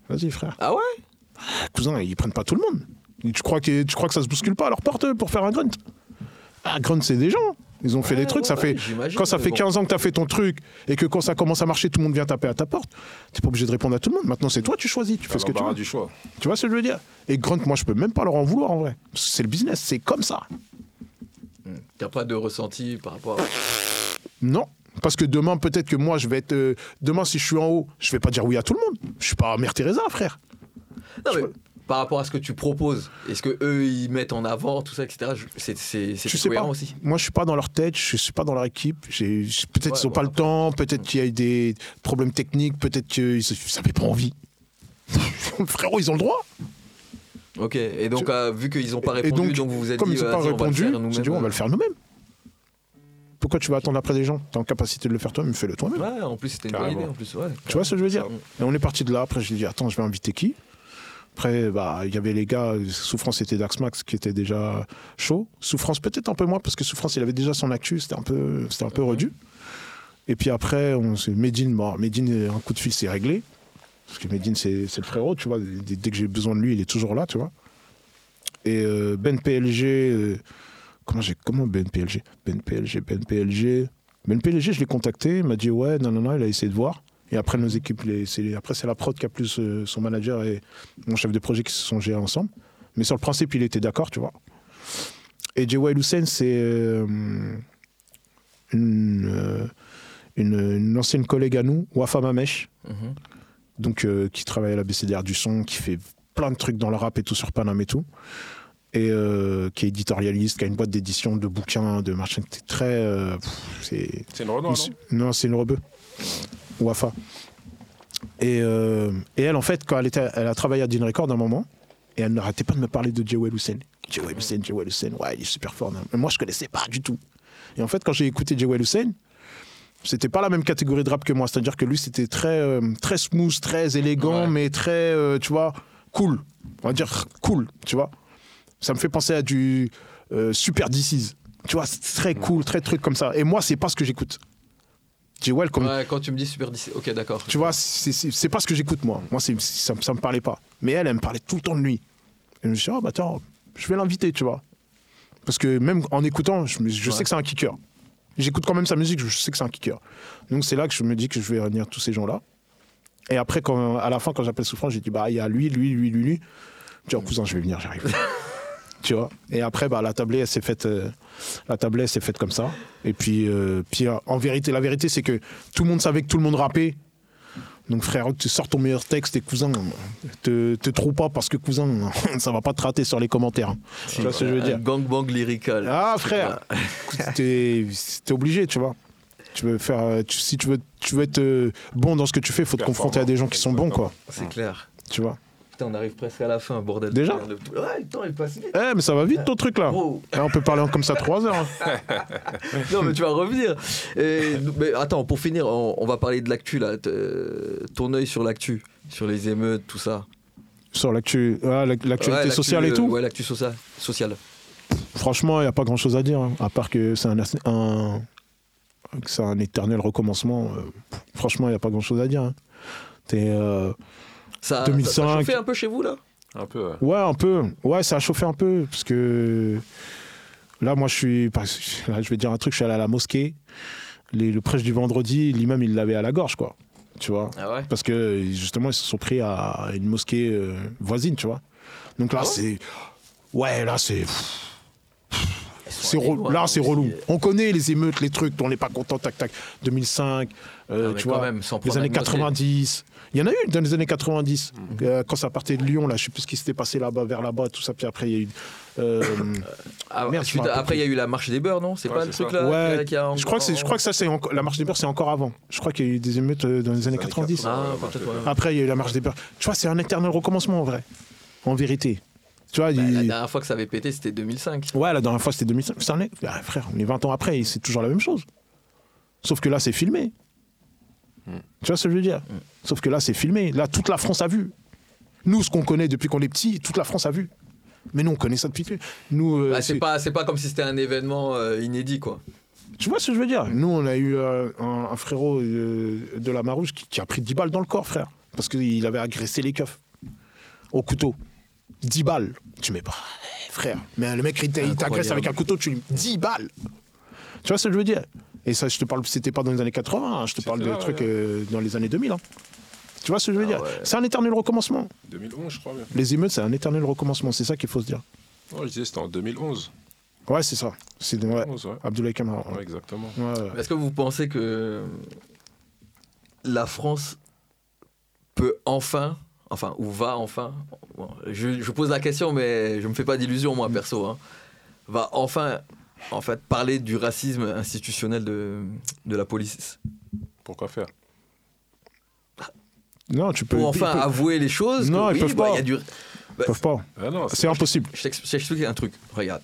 Vas-y, frère.
Ah ouais?
Cousin, ils prennent pas tout le monde. Et Tu crois que, tu crois que ça se bouscule pas à leur porte pour faire un grunt? Ah, grunt, c'est des gens. Ils ont fait des trucs. ça
ouais,
fait, quand ça fait
bon.
15 ans que tu as fait ton truc et que quand ça commence à marcher, tout le monde vient taper à ta porte. T'es pas obligé de répondre à tout le monde. Maintenant, c'est toi, tu choisis. Tu fais ce que tu
l'embarras
veux.
du choix.
Tu vois ce que je veux dire? Et grunt, moi, je peux même pas leur en vouloir en vrai. C'est le business. C'est comme ça.
T'as pas de ressenti par rapport à.
Non. Parce que demain, peut-être que moi, je vais être. euh, demain, si je suis en haut, je vais pas dire oui à tout le monde. Je suis pas Mère Teresa, frère.
Non, mais par rapport à ce que tu proposes, est-ce que eux ils mettent en avant tout ça, etc. je- C'est cohérent
pas.
aussi.
Moi, je suis pas dans leur tête, je suis pas dans leur équipe. Peut-être
Ouais,
qu'ils ont pas
ouais,
le temps, peut-être qu'il y a eu des problèmes techniques, peut-être qu'ils n'avaient pas envie. Frérot, ils ont le droit.
Ok. Et donc euh, vu qu'ils ont pas répondu,
donc,
donc, vous vous êtes
Comme
dit
ils n'ont pas
on va le
répondu,
faire
on
nous-mêmes.
va le faire nous-mêmes. Pourquoi tu vas attendre après des gens? T'es en capacité de le faire toi-même, fais-le toi-même.
Ouais, en plus c'était une bonne idée en plus. Ouais.
Tu vois ce que je veux dire? Et on est parti de là. Après, je lui ai dit, attends, je vais inviter qui? Après, bah, il y avait les gars, Souffrance était Dax Max qui était déjà chaud. Souffrance peut-être un peu moins parce que Souffrance il avait déjà son actu, c'était un peu, c'était un peu redu. Et puis après, on s'est Medine, bon, Medine, un coup de fil c'est réglé. Parce que Medine c'est c'est le frérot, tu vois. Dès, dès que j'ai besoin de lui, il est toujours là, tu vois. Et euh, Ben PLG, euh, comment j'ai, comment Ben PLG, Ben PLG, Ben PLG, Ben PLG, je l'ai contacté, il m'a dit ouais, non non non, il a essayé de voir. Et après nos équipes, les- c'est, après c'est la prod qui a plus euh, son manager et mon chef de projet qui se sont gérés ensemble. Mais sur le principe, il était d'accord, tu vois. Et J.Y. Hussein, c'est euh, une, euh, une, une ancienne collègue à nous, Wafa Mamesh,
Mhm.
donc euh, qui travaille à la BCDR du son, qui fait plein de trucs dans le rap et tout sur Paname et tout, et euh, qui est éditorialiste, qui a une boîte d'édition de bouquins, de machin, c'est très, pff, c'est
C'est une Renault, non?
Non, c'est une rebeu. Wafa. Et, euh, et elle, en fait, quand elle, était, elle a travaillé à Dean Record un moment, et elle n'arrêtait pas de me parler de Jewel Hussein. Jewel Hussein, Jewel Hussein, ouais, il est super fort. Mais moi, je connaissais pas du tout. Et en fait, quand j'ai écouté Jewel Hussein, c'était pas la même catégorie de rap que moi. C'est-à-dire que lui, c'était très, euh, très smooth, très élégant,
Ouais.
mais très, euh, tu vois, cool. On va dire cool, tu vois. Ça me fait penser à du Super DC's. Tu vois, c'est très cool, très truc comme ça. Et moi, c'est pas ce que j'écoute. Jewel, comme,
Ouais, quand tu me dis Super 10, ok, d'accord.
tu vois, c'est- pas ce que j'écoute, moi. Moi, ça, ça me parlait pas. Mais elle, elle me parlait tout le temps de lui. Et je me suis dit, oh, bah attends, je vais l'inviter, tu vois. Parce que même en écoutant, je, me- je
Ouais.
sais que c'est un kicker. J'écoute quand même sa musique, je sais que c'est un kicker. Donc c'est là que je me dis que je vais réunir tous ces gens-là. Et après, quand, à la fin, quand j'appelle Souffrance, j'ai dit, bah, il y a lui, lui, lui, lui, lui. Je dis, oh, cousin, je vais venir, j'arrive. tu vois. Et après, bah, la tablée, elle s'est faite, euh, la tablée, elle s'est faite comme ça. Et puis, euh, puis en vérité, la vérité, c'est que tout le monde savait que tout le monde rappait. Donc frère, tu sors ton meilleur texte et cousin, te, te trouve pas parce que cousin, ça va pas te rater sur les commentaires. Tu vois ce que je veux dire
Un gangbang lyrical.
Ah frère, t'es t'es obligé, tu vois. Tu veux faire, euh, tu- si tu veux, tu veux être euh, bon dans ce que tu fais, faut te confronter à des gens qui sont bons, quoi.
C'est clair.
Tu vois.
Putain, on arrive presque à la fin, bordel.
Déjà
Le- Ouais, le temps passe vite.
Eh, mais ça va vite ton truc là. Eh, on peut parler comme ça trois heures. hein.
Non, mais tu vas revenir. Et, mais attends, pour finir, on, on va parler de l'actu là. T- Ton œil sur l'actu, sur les émeutes, tout ça.
Sur l'actu, ah, l'ac- l'actualité
Ouais,
sociale et
euh,
tout.
Ouais, l'actu sociale. sociale.
Franchement, il n'y a pas grand chose à dire, hein, à part que c'est un, c'est un éternel recommencement. euh, franchement, il n'y a pas grand chose à dire. hein. T'es, euh,
Ça,
2005.
ça, ça chauffait un peu chez vous là
Un peu, ouais.
Ouais, un peu. Ouais, ça a chauffé un peu. Parce que là, moi, je suis. que là, je vais dire un truc, je suis allé à la mosquée. Les- le prêche du vendredi, l'imam, il l'avait à la gorge, quoi. Tu vois
Ah ouais
Parce que justement, ils se sont pris à une mosquée euh, voisine, tu vois. Donc là,
Ah ouais
c'est. Ouais, là, c'est. C'est
allés
relou.
loin,
Là,
hein,
c'est relou. On connaît les émeutes, les trucs, on n'est pas content, tac, tac. 2005, euh,
Ah,
tu
quand
vois,
même, sans
les années
un gosse,
90. Il y en a eu dans les années 90.
Mhm.
Euh, quand ça partait de Lyon, là, je sais plus ce qui s'était passé là-bas, vers là-bas, tout ça. Puis après, il y a eu. euh,
Ah,
Merde,
suite Après, il y a eu la marche des beurs, non? C'est
Ouais,
pas le truc
ça.
là
ouais,
qui a-
je crois que je crois que ça, c'est encore, la marche des beurs, c'est encore avant. Je crois qu'il y a eu des émeutes euh, dans les années
années
90.
80.
Ah.
Après, il y a eu la marche des beurs. Tu vois, c'est un éternel recommencement en vrai. En vérité. Tu vois,
Bah,
il-
La dernière fois que ça avait pété, c'était 2005.
Ouais, la dernière fois, c'était 2005. Ça en est- Ah, frère, on est 20 ans après et c'est toujours la même chose. Sauf que là, c'est filmé. Tu vois ce que je veux dire? Sauf que là, c'est filmé. Là, toute la France a vu. Nous, ce qu'on connaît depuis qu'on est petit, toute la France a vu. Mais nous, on connaît ça depuis. Nous, euh,
Bah, c'est pas, c'est pas comme si c'était un événement euh, inédit, quoi.
Tu vois ce que je veux dire? Nous, on a eu euh, un, un frérot de la Marouche qui, qui a pris 10 balles dans le corps, frère. Parce qu'il avait agressé les keufs. Au couteau. 10 balles. Tu mets pas. Eh, frère. Mais le mec, il t'a- il t'agresse avec un couteau, tu lui 10 balles. Tu vois ce que je veux dire? Et ça, je te parle, c'était pas dans les années 80, hein, je te parle de
là,
trucs
ouais.
euh, dans les années 2000. hein. Tu vois ce que je veux
Ah
dire?
ouais.
C'est un éternel recommencement.
2011, je crois bien.
Les émeutes, c'est un éternel recommencement. C'est ça qu'il faut se dire.
Non, je disais c'était en 2011.
Ouais, c'est ça. C'est ouais.
2011, ouais.
Abdoulaye Kamara.
Ouais,
Ouais.
exactement.
Ouais.
Est-ce que vous pensez que la France peut enfin, enfin, ou va enfin, bon, je, je pose la question, mais je me fais pas d'illusions, moi, perso, hein, va enfin, en fait, parler du racisme institutionnel de, de la police
Pourquoi faire?
Non, tu peux.
Pour enfin avouer les choses.
Non,
que
ils
oui,
peuvent
bah,
pas.
y a du-
ils peuvent pas.
Ah non,
C'est impossible.
Je t'ex- je t'explique un truc. Regarde.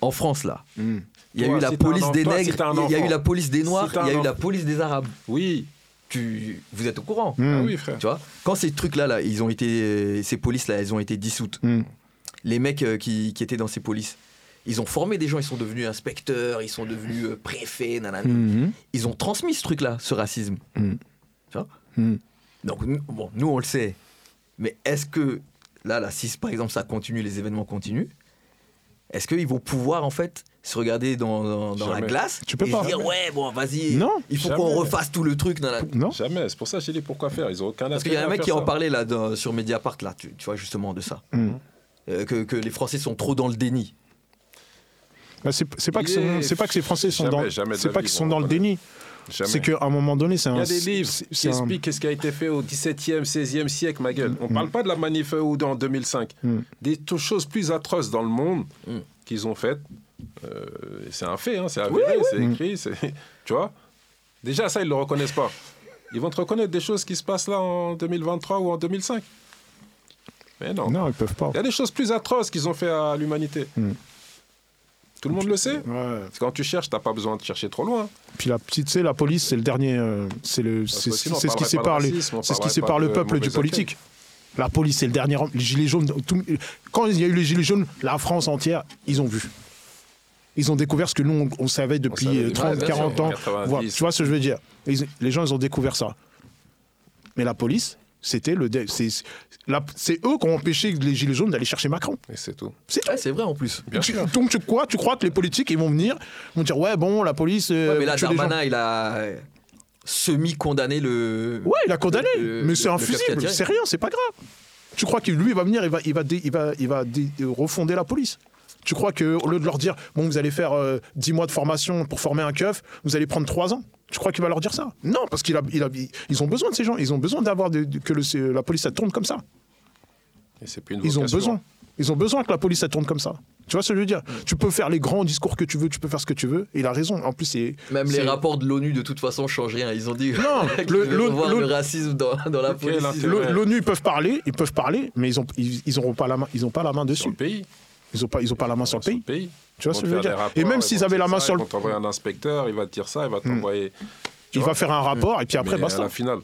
En France, là, il y a
Toi,
eu la
si
police des
toi,
nègres, il y a eu la police des noirs,
Si
il y a eu la police des arabes.
Oui.
tu, vous êtes au courant.
Mm.
Ah oui, frère.
Tu vois, quand ces trucs-là, là, ils ont été, ces polices-là, elles ont été dissoutes.
Mm.
Les mecs euh, qui, qui étaient dans ces polices, ils ont formé des gens, ils sont devenus inspecteurs, ils sont devenus euh, préfets, nanana.
Mhm.
Ils ont transmis ce truc-là, ce racisme.
Mm.
Tu vois
Mm.
Donc, nous, bon, nous, on le sait. Mais est-ce que, là, là, si par exemple ça continue, les événements continuent, est-ce qu'ils vont pouvoir, en fait, se regarder dans, dans- dans la glace
Tu peux
et
pas.
se dire, ouais, bon, vas-y,
Non.
il faut qu'on refasse tout le truc. nanana.
Non
Jamais. C'est pour ça que j'ai dit pourquoi faire? Ils ont aucun
Parce qu'il y a un mec qui en
ça.
parlait là, dans- sur Mediapart, là, tu, tu vois, justement, de ça.
Mm.
Euh, que, que les Français sont trop dans le déni.
Bah, c'est pas,
Il
que c'est-
est-
pas que ces Français sont
Jamais,
dans,
jamais
pas qu'ils
ils
sont dans le déni. C'est qu'à un moment donné, c'est
Il
un.
y a des livres qui
un-
expliquent ce qui a été fait au 17e, 16e siècle, ma gueule. On
Mm.
parle pas de la manif ou en 2005.
Mm.
Des choses plus atroces dans le monde
Mm.
qu'ils ont faites. Euh, c'est un fait, hein, c'est avéré,
oui.
c'est écrit. Tu vois Déjà, ça, ils le reconnaissent pas. Ils vont te reconnaître des choses qui se passent là en 2023 ou en 2005. Mais non.
Non, ils peuvent pas.
Il y a des choses plus atroces qu'ils ont fait à l'humanité. Tout le monde le sait.
Ouais.
Quand tu cherches, t'as pas besoin de chercher trop loin.
Puis la petite, sais, la police, c'est le dernier. euh, c'est le, c'est
on
c'est ce qui sépare les,
on
c'est ce qui sépare le peuple du politique. La police, c'est le dernier. Les gilets jaunes. tout- quand il y a eu les gilets jaunes, la France entière, ils ont vu. Ils ont découvert ce que nous, on, on savait depuis
savait
euh,
depuis-
30,
Ouais, bien
40
sûr,
ans.
90.
Voilà, tu vois ce que je veux dire? Ils- Les gens, ils ont découvert ça. Mais la police, c'était le. C'est eux qui ont empêché les gilets jaunes d'aller chercher Macron.
Et c'est tout.
C'est tout.
Ouais, c'est vrai en plus.
Bien
Tu-
sûr.
donc tu, quoi Tu crois que les politiques ils vont venir, ils vont dire ouais bon la police. euh,
Ouais, mais là. Darmanin, il a euh, semi-condamné le.
Ouais, il a condamné,
le-
mais c'est
le-
un
le casque à
fusible,
tirer.
c'est rien, c'est pas grave. Tu crois que lui il va venir, il va, il va, dé- il va, il va dé- refonder la police? Tu crois que au lieu de leur dire bon vous allez faire euh, 10 mois de formation pour former un keuf, vous allez prendre 3 ans? Tu crois qu'il va leur dire ça Non, parce qu'il a, il a, ils ont besoin de ces gens, ils ont besoin d'avoir de- de- que le- la police ça tourne comme ça.
Et c'est plus une
Ils ont
vocation.
besoin. Ils ont besoin que la police ça tourne comme ça. Tu vois ce que je veux dire?
Mm.
Tu peux faire les grands discours que tu veux, tu peux faire ce que tu veux. Et il a raison. En plus, c'est
Même les rapports de l'ONU, de toute façon, changent rien. Ils ont dit
Non, le-
le racisme dans, dans la police.
L'ONU ils peuvent parler, ils peuvent parler, mais ils ont ils, ils auront pas la main, ils ont pas la main
Sur
dessus.
le pays.
Ils ont pas ils ont pas la main sur le pays.
pays.
Tu vois
Ils
ce que je veux dire Et même
ils
s'ils avaient la main
ça,
sur
Ils
le
vont t'envoyer un inspecteur, il va te dire ça, il va t'envoyer. Tu
il
vois
va faire un rapport et puis après basta.
À la finale.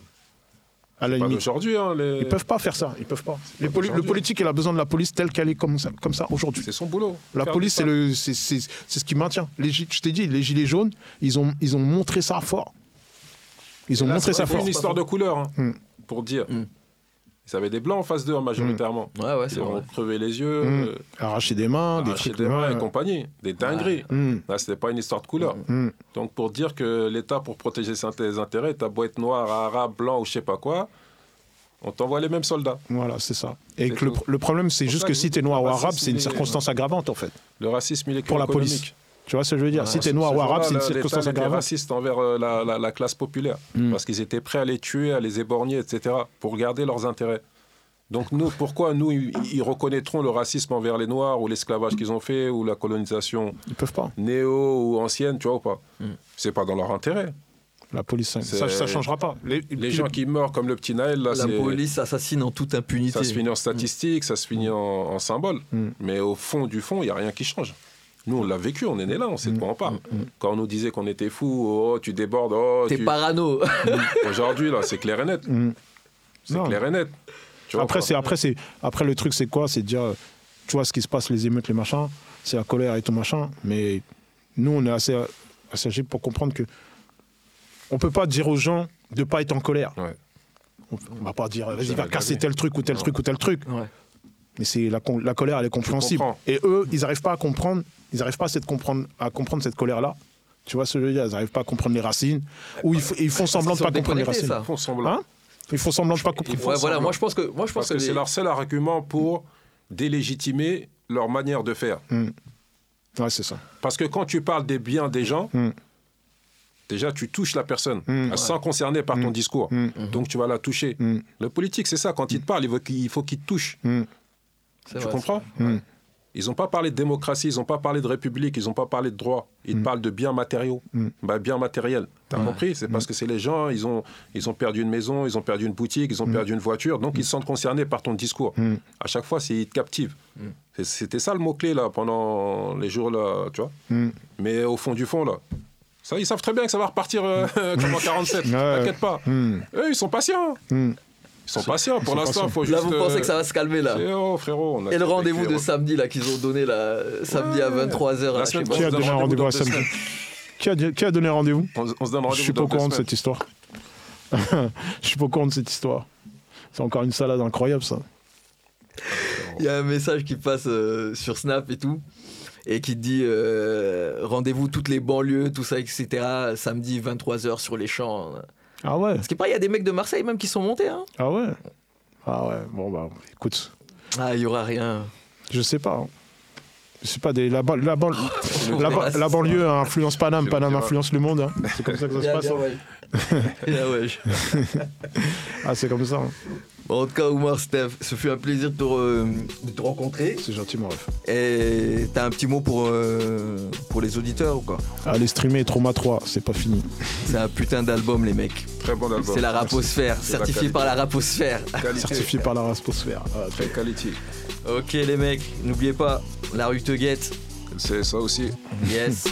À la limite.
d'aujourd'hui. Hein, les-
Ils peuvent pas faire ça, ils peuvent pas. Les le politique, il a besoin de la police telle qu'elle est comme ça, comme ça aujourd'hui.
C'est son boulot.
La police, c'est le, c'est, c'est, c'est ce qui maintient. Les, je t'ai dit, les gilets jaunes, ils ont, ils ont montré ça fort. Ils ont
Là,
montré
c'est
ça fort.
une histoire de couleur, hein,
Mm.
pour dire.
Mm.
Ils avaient des blancs en face d'eux, hein, majoritairement.
Ouais, ouais, c'est
Ils
vrai.
ont crevé les yeux,
Mm.
euh,
Arracher des mains, des
arraché
trucs.
des mains
ouais.
et compagnie. Des dingueries.
Mm.
Là, c'était pas une histoire de couleur.
Mm.
Donc, pour dire que l'État, pour protéger ses intérêts, t'as beau être noir, arabe, blanc ou je sais pas quoi, on t'envoie les mêmes soldats.
Voilà, c'est ça. Et que le, problème, c'est juste
ça
que
que
si t'es noir ou arabe, c'est une circonstance aggravante, en fait,
Le racisme, il est
pour la police. Tu vois ce que je veux dire? Si
Ouais,
t'es noir ou arabe, c'est une circonstance aggravante.
raciste envers euh, la, la- la classe populaire,
Mm.
parce qu'ils étaient prêts à les tuer, à les éborgner, etc., pour garder leurs intérêts. Donc nous, pourquoi nous, ils, reconnaîtront le racisme envers les Noirs, ou l'esclavage qu'ils ont fait, ou la colonisation
Ils peuvent pas.
néo ou ancienne, tu vois ou pas?
Mm.
C'est pas dans leur intérêt.
La police, ça, ça, changera pas. Les,
gens qui meurent comme le petit Naël, là,
La police assassine en toute impunité.
ça se finit en statistique, ça se finit en, en symbole.
Mm.
Mais au fond du fond, il n'y a rien qui change. Nous, on l'a vécu, on est né là, on sait de quoi on parle. Quand on nous disait qu'on était fous, oh, tu débordes, oh,
T'es
tu-
parano.
Aujourd'hui, là, c'est clair et net.
Mm.
C'est clair et net. Tu vois,
Après, c'est après, c'est après le truc, c'est quoi? C'est euh, tu vois ce qui se passe, les émeutes, les machins, c'est la colère et tout machin. Mais nous, on est assez assez âgés pour comprendre que on peut pas dire aux gens de pas être en colère.
Ouais.
On, on va pas dire, vas-y, va casser tel truc ou tel
Non.
truc ou tel truc.
Ouais.
Mais c'est la, colère, elle est compréhensible. Et eux, ils n'arrivent pas à comprendre, ils n'arrivent pas à, cette comprendre, à comprendre cette colère-là. Tu vois ce que je veux dire? Ils n'arrivent pas à comprendre les racines. Ou ils, font semblant de
Ils
pas comprendre les racines.
ça.
Ils font semblant.
Hein? Ils font semblant de pas comprendre.
Ouais, voilà, moi je pense que, moi, je pense
Parce que,
que
c'est
les-
leur seul argument pour délégitimer leur manière de faire.
Ouais, c'est ça.
Parce que quand tu parles des biens des gens,
Mm.
déjà tu touches la personne,
Mm.
sans concerner par ton discours. Donc tu vas la toucher. Le politique, c'est ça. Quand il te parle, il faut qu'il il faut qu'il te touche. Tu
vrai,
comprends
Mm.
Ils n'ont pas parlé de démocratie, ils n'ont pas parlé de république, ils n'ont pas parlé de droit. Ils te parlent de biens matériaux,
Mm.
bah, biens matériels. T'as
Ouais.
compris? C'est parce que c'est les gens, ils ont, ils ont perdu une maison, ils ont perdu une boutique, ils ont perdu une voiture, donc ils se sentent concernés par ton discours.
Mm.
À chaque fois, c'est ils te captivent.
Mm.
C'était ça le mot-clé là pendant les jours là, tu vois?
Mm.
Mais au fond du fond là, Ça, ils savent très bien que ça va repartir euh, comme en 47.
Ouais.
T'inquiète pas.
Hmm,
Eux, ils sont patients. Ils sont patients. Pour l'instant,
patients.
faut juste.
Là, vous pensez que ça va se calmer là
c'est- oh, frérot. on a
Et le rendez-vous de samedi là qu'ils ont donné là, samedi à
Ouais.
23h
La
là,
semaine
je sais
Qui a donné rendez-vous à samedi qui a, qui a donné rendez-vous
On, on se donne rendez-vous
Je suis pas au courant de cette histoire. Je suis pas au courant de cette histoire. C'est encore une salade incroyable, ça.
Il y a un message qui passe euh, sur Snap et tout, et qui dit euh, rendez-vous toutes les banlieues, tout ça, etc. Samedi 23h sur les champs.
Ah ouais
Parce qu'il paraît, il y a des mecs de Marseille même qui sont montés. Hein.
Ah ouais Ah ouais, bon bah écoute,
Ah, il y aura rien.
je sais pas. hein. Je sais pas, des, la, ban- la, ban-
nous
la,
dira,
ban- la banlieue influence Paname, Paname influence le monde. hein. C'est comme ça que ça se passe.
bien,
hein.
ouais. Bien, ouais.
Ah, c'est comme ça. hein.
Bon, en tout cas, Oumar, Steph, ce fut un plaisir de te, re- de te rencontrer.
C'est gentil, mon ref.
Et t'as un petit mot pour, euh, pour les auditeurs ou quoi?
Allez streamer Trauma 3, c'est pas fini.
C'est un putain d'album, les mecs.
Très bon album.
C'est la raposphère,
la
certifié par la raposphère.
Qualité.
Certifié par la Rasposphère. Ah,
Très qualité.
Ok, les mecs, n'oubliez pas, la rue te guette.
C'est ça aussi.
Yes.